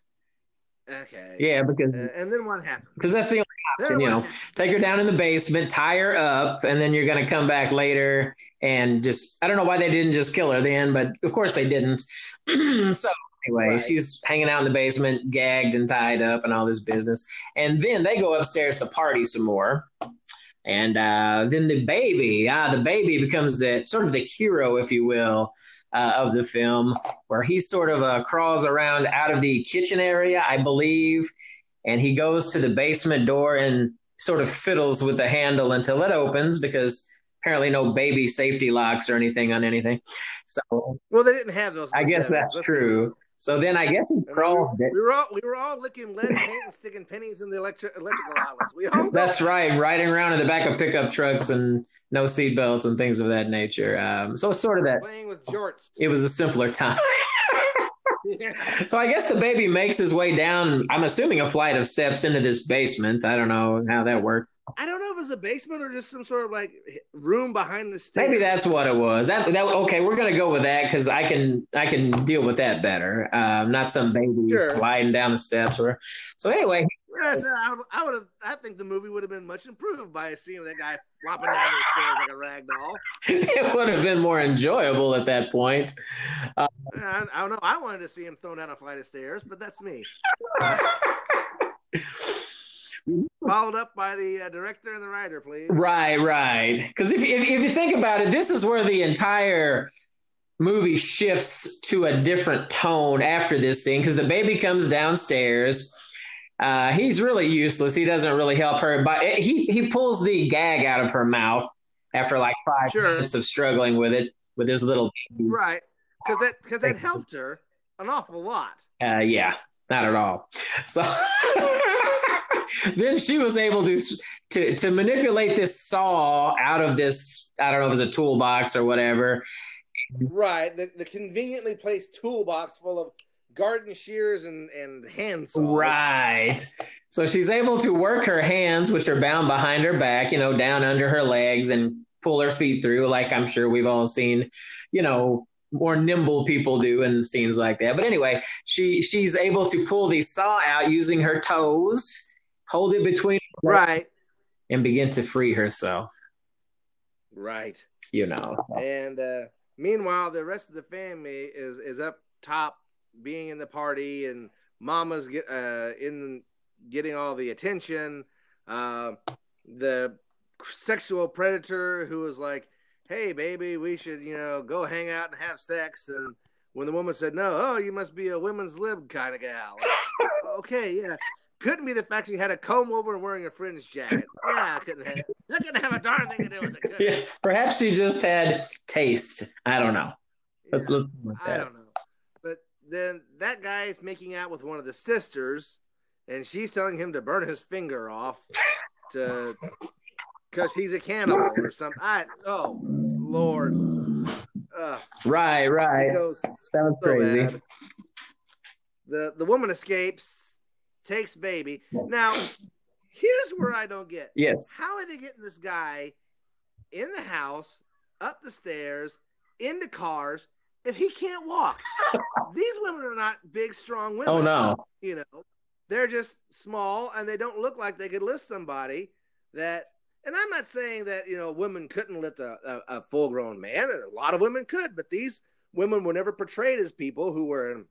Okay. Yeah, because Uh, and then what happens? because that's the only option, you know. happened? Take her down in the basement, tie her up, and then you're gonna come back later and just I don't know why they didn't just kill her then, but of course they didn't. so anyway, Right. she's hanging out in the basement, gagged and tied up and all this business. And then they go upstairs to party some more. And uh, then the baby, ah, the baby becomes the sort of the hero, if you will, uh, of the film, where he sort of uh, crawls around out of the kitchen area, I believe, and he goes to the basement door and sort of fiddles with the handle until it opens because apparently no baby safety locks or anything on anything. So Well, they didn't have those. I guess 70s. that's true. So then I guess he be real. crawls. We were, all we were all licking lead paint and sticking pennies in the electric electrical outlets. We all That's that. right, riding around in the back of pickup trucks and no seatbelts and things of that nature. Um, so it's sort of that. Playing with jorts. It was a simpler time. so I guess the baby makes his way down. I'm assuming a flight of steps into this basement. I don't know how that worked. I don't know if it's a basement or just some sort of like room behind the stairs. Maybe that's what it was. That that okay. We're gonna go with that because I can I can deal with that better. Um, not some baby Sure. sliding down the steps or. So anyway, Yes, I would, I would have. I think the movie would have been much improved by seeing that guy flopping down the stairs like a rag doll. it would have been more enjoyable at that point. I, I don't know. I wanted to see him thrown down a flight of stairs, but that's me. Followed up by the uh, director and the writer, please. Right, right. Because if, if if you think about it, this is where the entire movie shifts to a different tone after this scene. Because the baby comes downstairs. Uh, he's really useless. He doesn't really help her, but it, he he pulls the gag out of her mouth after like five Sure. minutes of struggling with it with his little. baby. Right, because that because that helped her an awful lot. Uh, yeah, not at all. So then she was able to to to manipulate this saw out of this. I don't know if it was a toolbox or whatever. Right, the, the conveniently placed toolbox full of garden shears and and hand saws. Right. So she's able to work her hands, which are bound behind her back, you know, down under her legs and pull her feet through, like I'm sure we've all seen, you know, more nimble people do in scenes like that. But anyway, she she's able to pull the saw out using her toes, hold it between Right, and begin to free herself. right. You know. And uh, meanwhile, the rest of the family is is up top, being in the party, and Mama's get uh, in getting all the attention. Uh, the sexual predator who was like, "Hey, baby, we should you know go hang out and have sex," and when the woman said no, oh, you must be a women's lib kind of gal. okay, yeah. Couldn't be the fact she had a comb over and wearing a fringe jacket. Yeah, couldn't have. That couldn't have a darn thing to do with it. Yeah, perhaps she just had taste. I don't know. Let's Yeah. go I don't know. But then that guy is making out with one of the sisters, and she's telling him to burn his finger off to because he's a cannibal or something. I oh Lord, Right, right. Sounds so crazy. bad. The the woman escapes, takes baby. Now, here's where I don't get. Yes. How are they getting this guy in the house, up the stairs, into cars, if he can't walk? These women are not big, strong women. Oh no. You know, they're just small and they don't look like they could lift somebody that. And I'm not saying that, you know, women couldn't lift a, a, a full grown man. and A lot of women could, but these women were never portrayed as people who were in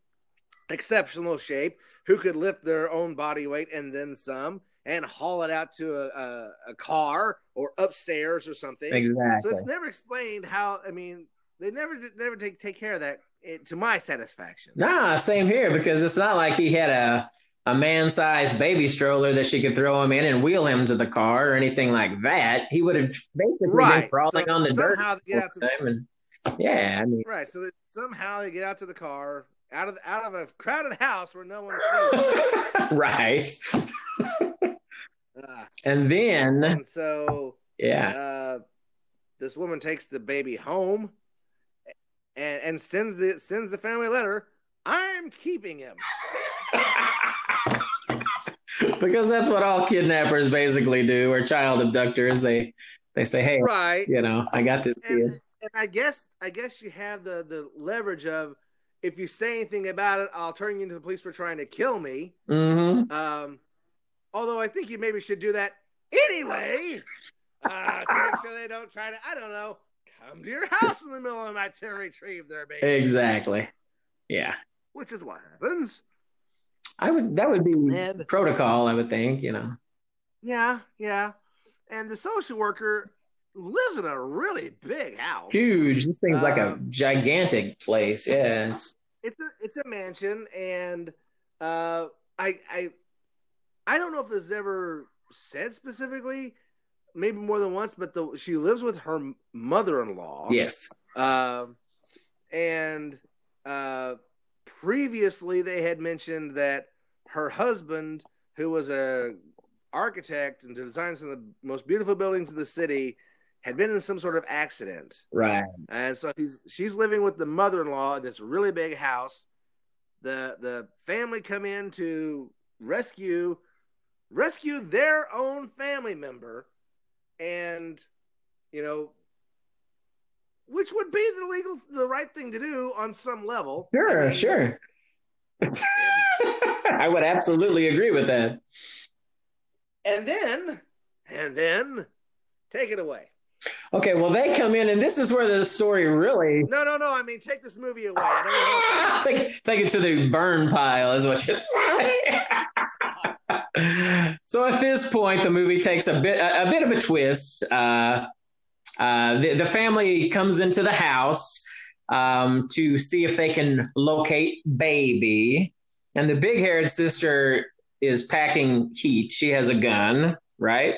exceptional shape, who could lift their own body weight and then some and haul it out to a, a, a car or upstairs or something. Exactly. So it's never explained how. I mean, they never never take take care of that eh, to my satisfaction. Nah, same here because it's not like he had a a man-sized baby stroller that she could throw him in and wheel him to the car or anything like that. He would have basically been crawling So on the dirt. somehow get out to the, and, yeah, I mean, right. So that somehow they get out to the car out of out of a crowded house where no one right. Uh, And then, and so yeah, uh, this woman takes the baby home and, and sends the sends the family letter. I'm keeping him. because that's what all kidnappers basically do, or child abductors. They they say, hey, Right. you know, I got this kid. and, and I guess I guess you have the the leverage of if you say anything about it, I'll turn you into the police for trying to kill me. Mm-hmm. Um, although I think you maybe should do that anyway uh, to make sure they don't try to I don't know come to your house in the middle of the night to retrieve their baby, Exactly. Yeah. which is what happens. I would that would be And- protocol, I would think, you know. Yeah, yeah. And the social worker lives in a really big house. Huge. This thing's like a Um, gigantic place. Yeah. It's it's a it's a mansion and uh i i i don't know if it's ever said specifically maybe more than once but the she lives with her mother-in-law yes. um and uh previously they had mentioned that her husband who was a architect and designed some of the most beautiful buildings in the city had been in some sort of accident Right. and so he's she's living with the mother-in-law in this really big house. The the family come in to rescue rescue their own family member and you know which would be the legal the right thing to do on some level. Sure, I mean, sure. I would absolutely agree with that. and then, and then, take it away. Okay, well, they come in, and this is where the story really No, no, no. I mean, take this movie away. I don't take take it to the burn pile, is what you're saying. so at this point, the movie takes a bit a, a bit of a twist. Uh, uh, the, the family comes into the house um, to see if they can locate baby, and the big haired sister is packing heat. She has a gun, right?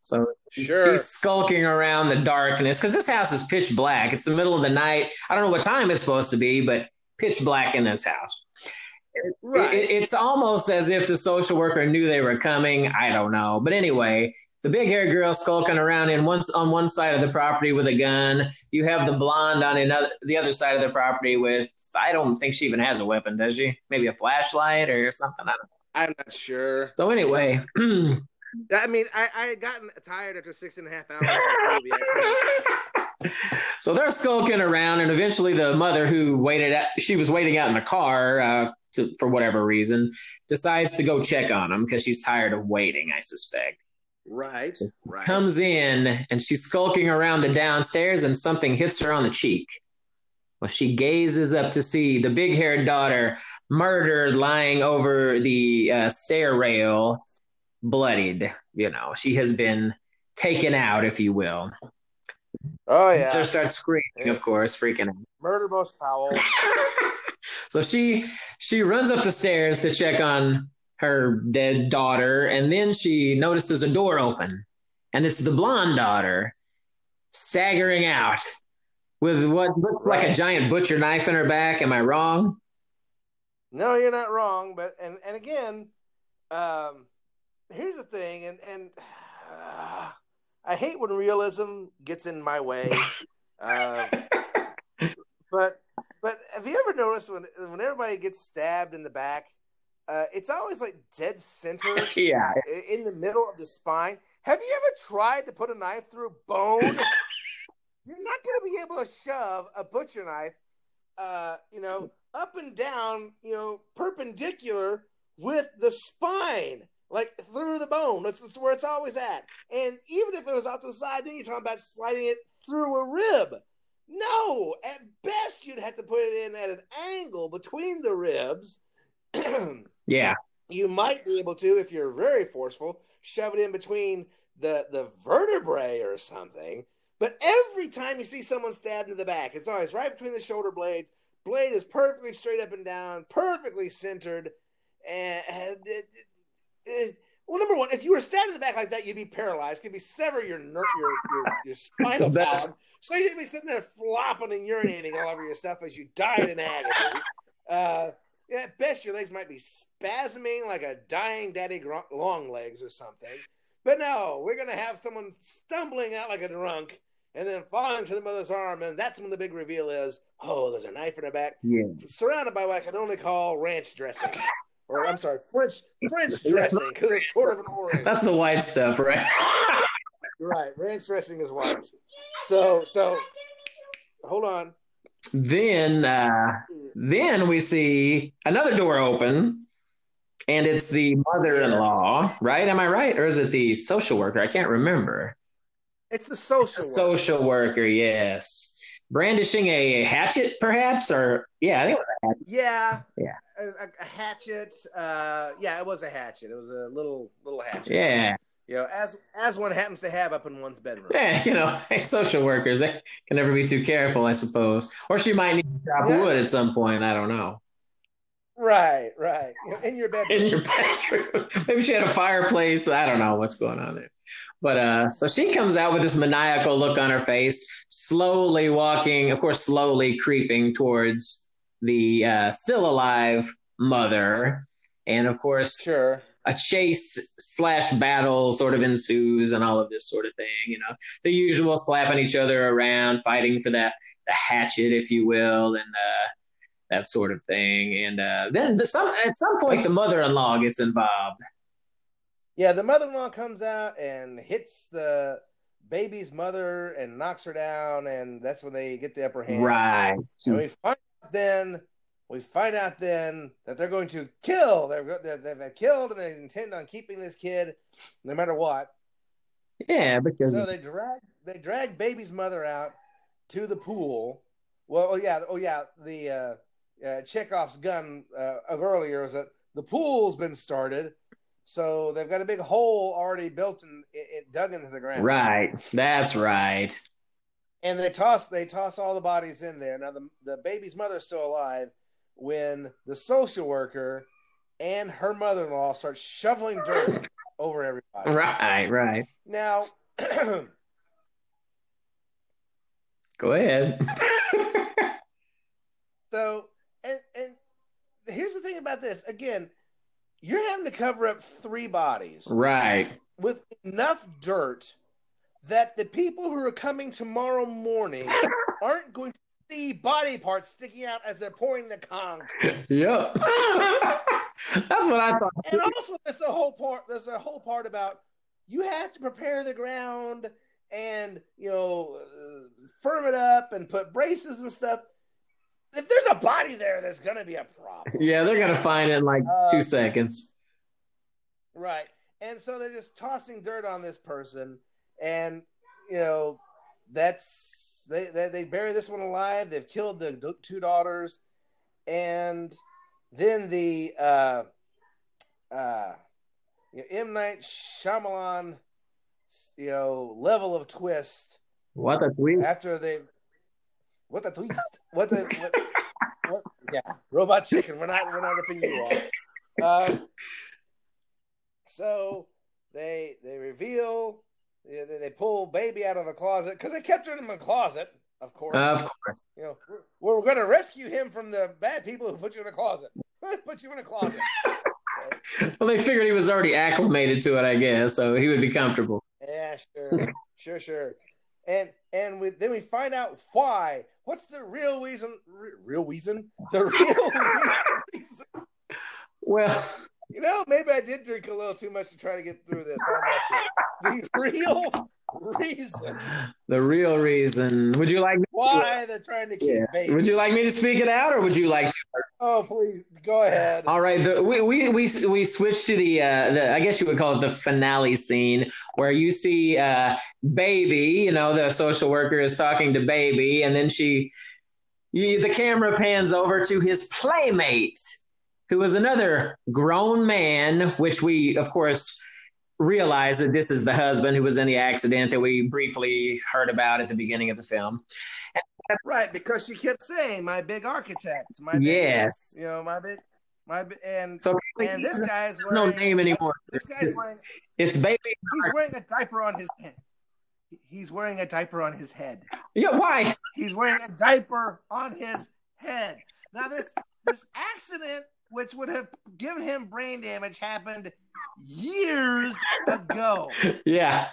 So Sure. She's skulking around the darkness because this house is pitch black. It's the middle of the night. I don't know what time it's supposed to be, but pitch black in this house. Right. It- it's almost as if the social worker knew they were coming. I don't know. But anyway, the big haired girl skulking around in one, on one side of the property with a gun. You have the blonde on another, the other side of the property with, I don't think she even has a weapon, does she? Maybe a flashlight or something. I don't know. I'm not sure. So anyway, I mean, I, I had gotten tired after six and a half hours of this movie. So they're skulking around, and eventually the mother, who waited, at, she was waiting out in the car uh, to, for whatever reason, decides to go check on them because she's tired of waiting. I suspect. right. Right. Comes in and she's skulking around the downstairs, and something hits her on the cheek. Well, she gazes up to see the big-haired daughter murdered, lying over the uh, stair rail, bloodied. You know, she has been taken out, if you will. oh yeah. starts screaming, Yeah. of course, freaking out. Murder most foul. so she she runs up the stairs to check on her dead daughter, and then she notices a door open, and it's the blonde daughter staggering out with what looks like a giant butcher knife in her back. Am I wrong? No, you're not wrong. But and and again, um, here's the thing, and and uh, I hate when realism gets in my way. Uh, but but have you ever noticed when when everybody gets stabbed in the back, uh, it's always like dead center yeah, in the middle of the spine. Have you ever tried to put a knife through bone? You're not going to be able to shove a butcher knife, uh, you know, up and down, you know, perpendicular with the spine, like through the bone. That's, that's where it's always at. And even if it was off to the side, then you're talking about sliding it through a rib. No, at best you'd have to put it in at an angle between the ribs. yeah, you might be able to, if you're very forceful, shove it in between the the vertebrae or something. But every time you see someone stabbed in the back, it's always right between the shoulder blades. Blade is perfectly straight up and down, perfectly centered, and, and it, it- it- well, number one, if you were stabbed in the back like that, you'd be paralyzed. Could be sever your ner- your your, your spinal That's- column. So you'd be sitting there flopping and urinating all over yourself as you died in agony. Uh, yeah, at best, your legs might be spasming like a dying daddy gro- long legs or something. But no, we're going to have someone stumbling out like a drunk and then falling to the mother's arm. And that's when the big reveal is oh, there's a knife in her back, yeah. surrounded by what I can only call ranch dressing. Or I'm sorry, French French dressing because it's sort of an orange. That's the white stuff, right? right. Ranch dressing is white. So so hold on. then uh, then we see another door open and it's the mother-in-law right am i right or is it the social worker i can't remember It's the social. the work. social worker yes brandishing a hatchet perhaps or yeah i think it was a hatchet Yeah. Yeah. A, a- hatchet. Uh, yeah, it was a hatchet. It was a little little hatchet. yeah You know, as as one happens to have up in one's bedroom. yeah you know social workers they can never be too careful i suppose or she might need to chop Yeah. wood at some point i don't know Right, right. In your bedroom. in your bedroom. Maybe she had a fireplace. I don't know what's going on there. But uh, so she comes out with this maniacal look on her face, slowly walking, of course, slowly creeping towards the uh, still alive mother. And of course, Sure. a chase slash battle sort of ensues and all of this sort of thing. You know, the usual slapping each other around, fighting for that the hatchet, if you will, and uh, that sort of thing. And uh, then the, some, at some point, the mother-in-law gets involved. Yeah, the mother-in-law comes out and hits the baby's mother and knocks her down, and that's when they get the upper hand. Right. And we find then we find out then that they're going to kill. They're, they're they've been killed, and they intend on keeping this kid, no matter what. Yeah, because So they drag they drag baby's mother out to the pool. Well, oh yeah, oh yeah, the uh, uh, Chekhov's gun uh, of earlier is that the pool's been started, so they've got a big hole already built and dug into the ground. right, that's right. And they toss they toss all the bodies in there. Now the the baby's mother's still alive when the social worker and her mother in law start shoveling dirt over everybody. Right, right. Now Go ahead. so and and here's the thing about this. Again, you're having to cover up three bodies right. with enough dirt that the people who are coming tomorrow morning aren't going to see body parts sticking out as they're pouring the concrete. Yep. that's what I thought. And also, there's a whole part. There's a whole part about you have to prepare the ground and you know uh, firm it up and put braces and stuff. If there's a body there, there's gonna be a problem, Yeah, they're gonna find it in like Uh, two seconds. right? And so they're just tossing dirt on this person, and you know that's they they, they bury this one alive. They've killed the two daughters, and then the uh, uh, you know, M. Night Shyamalan, you know, level of twist. What a twist! after they what a twist. What the what, what yeah robot chicken. We're not we're not ripping you off. Um, so they they reveal they, they pull baby out of a closet because they kept her in a closet of course Of course. you know we're, we're going to rescue him from the bad people who put you in a closet put you in a closet Well, they figured he was already acclimated to it, I guess, so he would be comfortable. Yeah, sure, sure, sure. And and we, then we find out why. What's the real reason? Re, real reason? The real reason? Well, You know, maybe I did drink a little too much to try to get through this. Sure. The real reason the real reason. Would you like? Me, why they're trying to keep yeah. baby. Would you like me to speak it out, or would you like to? Oh, please go ahead. All right, the, we we we we switched to the uh, the I guess you would call it the finale scene where you see uh, baby, you know, the social worker is talking to baby, and then she, you, the camera pans over to his playmate, who is another grown man, which we of course realize that this is the husband who was in the accident that we briefly heard about at the beginning of the film. Right, because she kept saying my big architect, my big, Yes. you know, my big, my big, and So and this guy's there's no name anymore. This guy's wearing It's baby. He's wearing a diaper on his head. He's wearing a diaper on his head. Yeah, why? He's wearing a diaper on his head. Now this this accident, which would have given him brain damage, happened years ago. Yeah,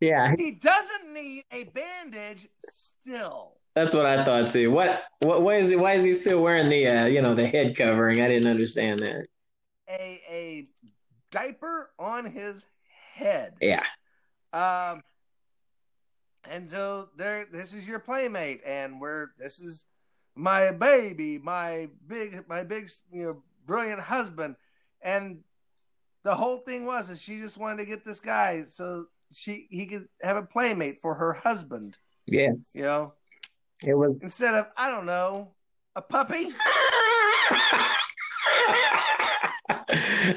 yeah. He doesn't need a bandage still. That's what I thought too. What? What? Why is he? Why is he still wearing the? Uh, you know, the head covering? I didn't understand that. A a diaper on his head. Yeah. Um, and so there, this is your playmate, and we're this is my baby, my big, my big, you know, brilliant husband, and the whole thing was that she just wanted to get this guy so she he could have a playmate for her husband, Yes. you know, It was. instead of I don't know a puppy.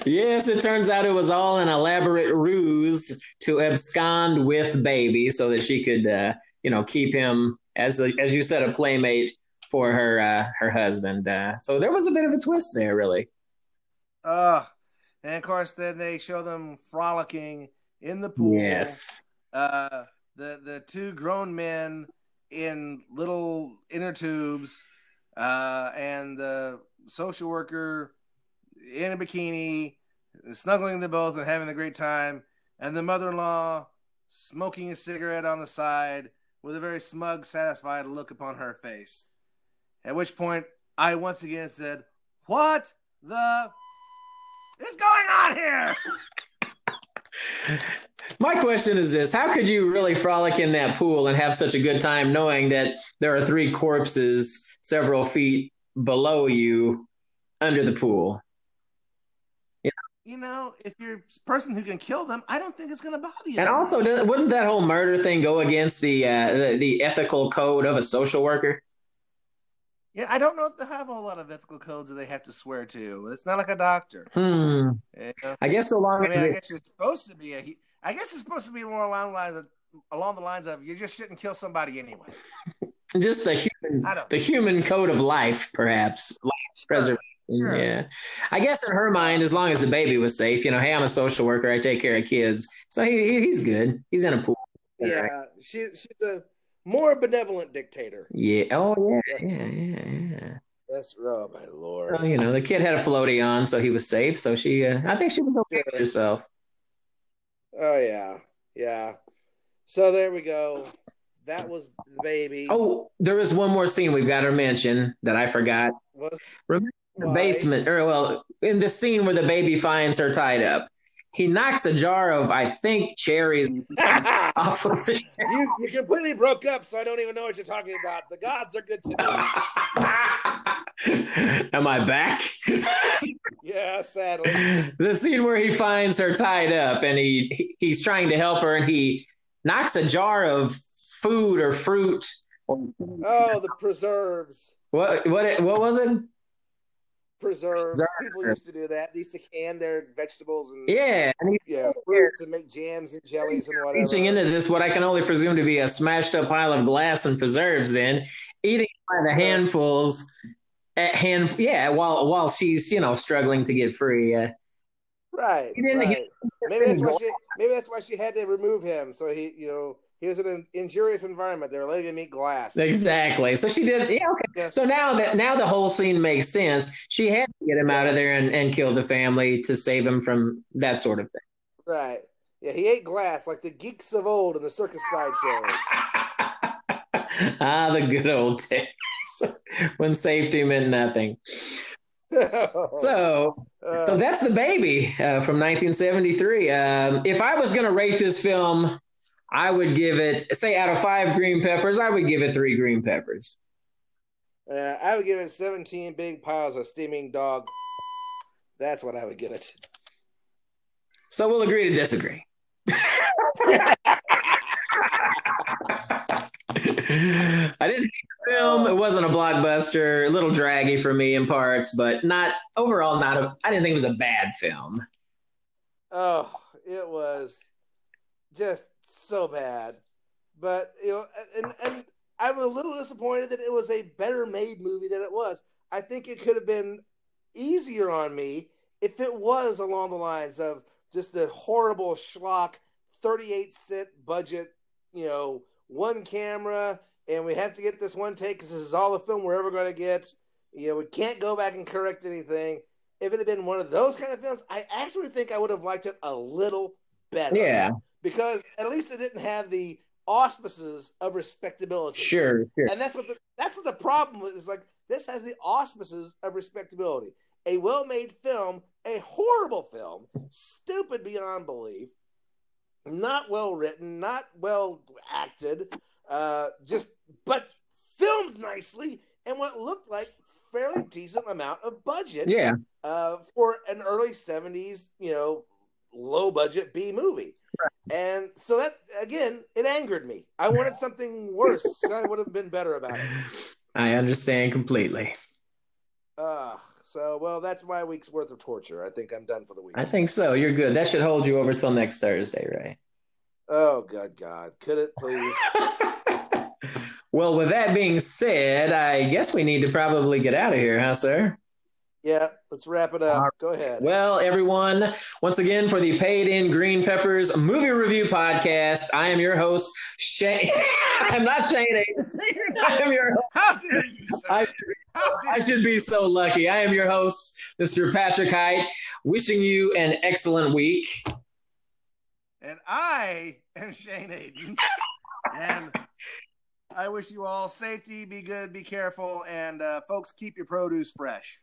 yes, it turns out it was all an elaborate ruse to abscond with baby so that she could, uh, you know, keep him as a, as you said, a playmate for her uh, her husband. Uh, so there was a bit of a twist there, really. Uh, and of course, then they show them frolicking in the pool. Yes. uh, the the two grown men in little inner tubes, uh, and the social worker in a bikini, snuggling them both and having a great time, and the mother-in-law smoking a cigarette on the side with a very smug, satisfied look upon her face. At which point, I once again said, "What the is going on here?" My question is this How could you really frolic in that pool and have such a good time knowing that there are three corpses several feet below you under the pool. You know, if you're a person who can kill them, I don't think it's going to bother you. And also, wouldn't that whole murder thing go against the, uh, the the ethical code of a social worker? Yeah, I don't know if they have a lot of ethical codes that they have to swear to. It's not like a doctor. Hmm. you know? I guess so long I as mean, I guess you're supposed to be a. I guess it's supposed to be more along the lines of along the lines of you just shouldn't kill somebody anyway. just the human the human code of life, perhaps. Life preservation. Sure. Yeah. I guess in her mind, as long as the baby was safe, you know, hey, I'm a social worker, I take care of kids. So he, he- he's good. He's in a pool. Yeah, she, she's a more benevolent dictator. Yeah. Oh yeah. Yeah, yeah, yeah. That's oh my lord. Well, you know, the kid had a floaty on, so he was safe. So she, uh, I think she was okay with herself. Oh yeah, yeah. So there we go. That was the baby. Oh, there is one more scene we've got to mention that I forgot. was Remember the basement, or well, in the scene where the baby finds her tied up, he knocks a jar of, I think, cherries off of the. you you completely broke up, so I don't even know what you're talking about. The gods are good to me. Am I back? Yeah, sadly. the scene where he finds her tied up and he he's trying to help her and he knocks a jar of food or fruit. Oh, the preserves. What what what was it? Preserves. Preserve. People used to do that. They used to can their vegetables and Yeah, and yeah, fruits and make jams and jellies and whatever. reaching into this what I can only presume to be a smashed up pile of glass and preserves. Then eating by the handfuls. At hand, yeah. While while she's you know struggling to get free. Uh, Right. He didn't- he- right. maybe that's why she maybe that's why she had to remove him. So he you know he was in an injurious environment. They were letting him eat glass. Exactly. So she did. Yeah. Okay. Yeah. So now that now the whole scene makes sense. She had to get him out of there and, and kill the family to save him from that sort of thing. Right. Yeah, he ate glass like the geeks of old in the circus sideshows. ah, the good old days when safety meant nothing. So, Uh, so that's the baby uh, from 1973. Um, if I was going to rate this film, I would give it, say, out of five green peppers, I would give it three green peppers. uh, I would give it 17 big piles of steaming dog. That's what I would give it. So we'll agree to disagree. I didn't hate the film. It wasn't a blockbuster. A little draggy for me in parts, but not overall. Not a. I didn't think it was a bad film. Oh, it was just so bad. But you know, and and I'm a little disappointed that it was a better made movie than it was. I think it could have been easier on me if it was along the lines of just the horrible schlock, 38 cent budget, you know, one camera, and we have to get this one take because this is all the film we're ever going to get. You know, we can't go back and correct anything. If it had been one of those kind of films, I actually think I would have liked it a little better. Yeah, Because at least it didn't have the auspices of respectability. sure, sure. And that's what the that's what the problem is like this has the auspices of respectability. A well-made film, a horrible film, stupid beyond belief, not well written, not well acted, uh just but filmed nicely and what looked like fairly decent amount of budget Yeah, uh, for an early 70s, you know, low budget B movie. And so that, again, it angered me. I wanted something worse. I would have been better about it. I understand completely. Uh, so, well, that's my week's worth of torture. I think I'm done for the week. I think so. You're good. That should hold you over till next Thursday, right? Oh, good God. Could it please? well, with that being said, I guess we need to probably get out of here, huh, sir? Yeah, let's wrap it up. Go ahead. Well, everyone, once again for the Paid in Green Peppers movie review podcast, I am your host, Shane. I'm not Shane. I am your How dare you, sir? I should, How I should be so lucky. I am your host, Mr. Patrick Height, wishing you an excellent week. And I am Shane Aiden. and I wish you all safety, be good, be careful, and uh, folks, keep your produce fresh.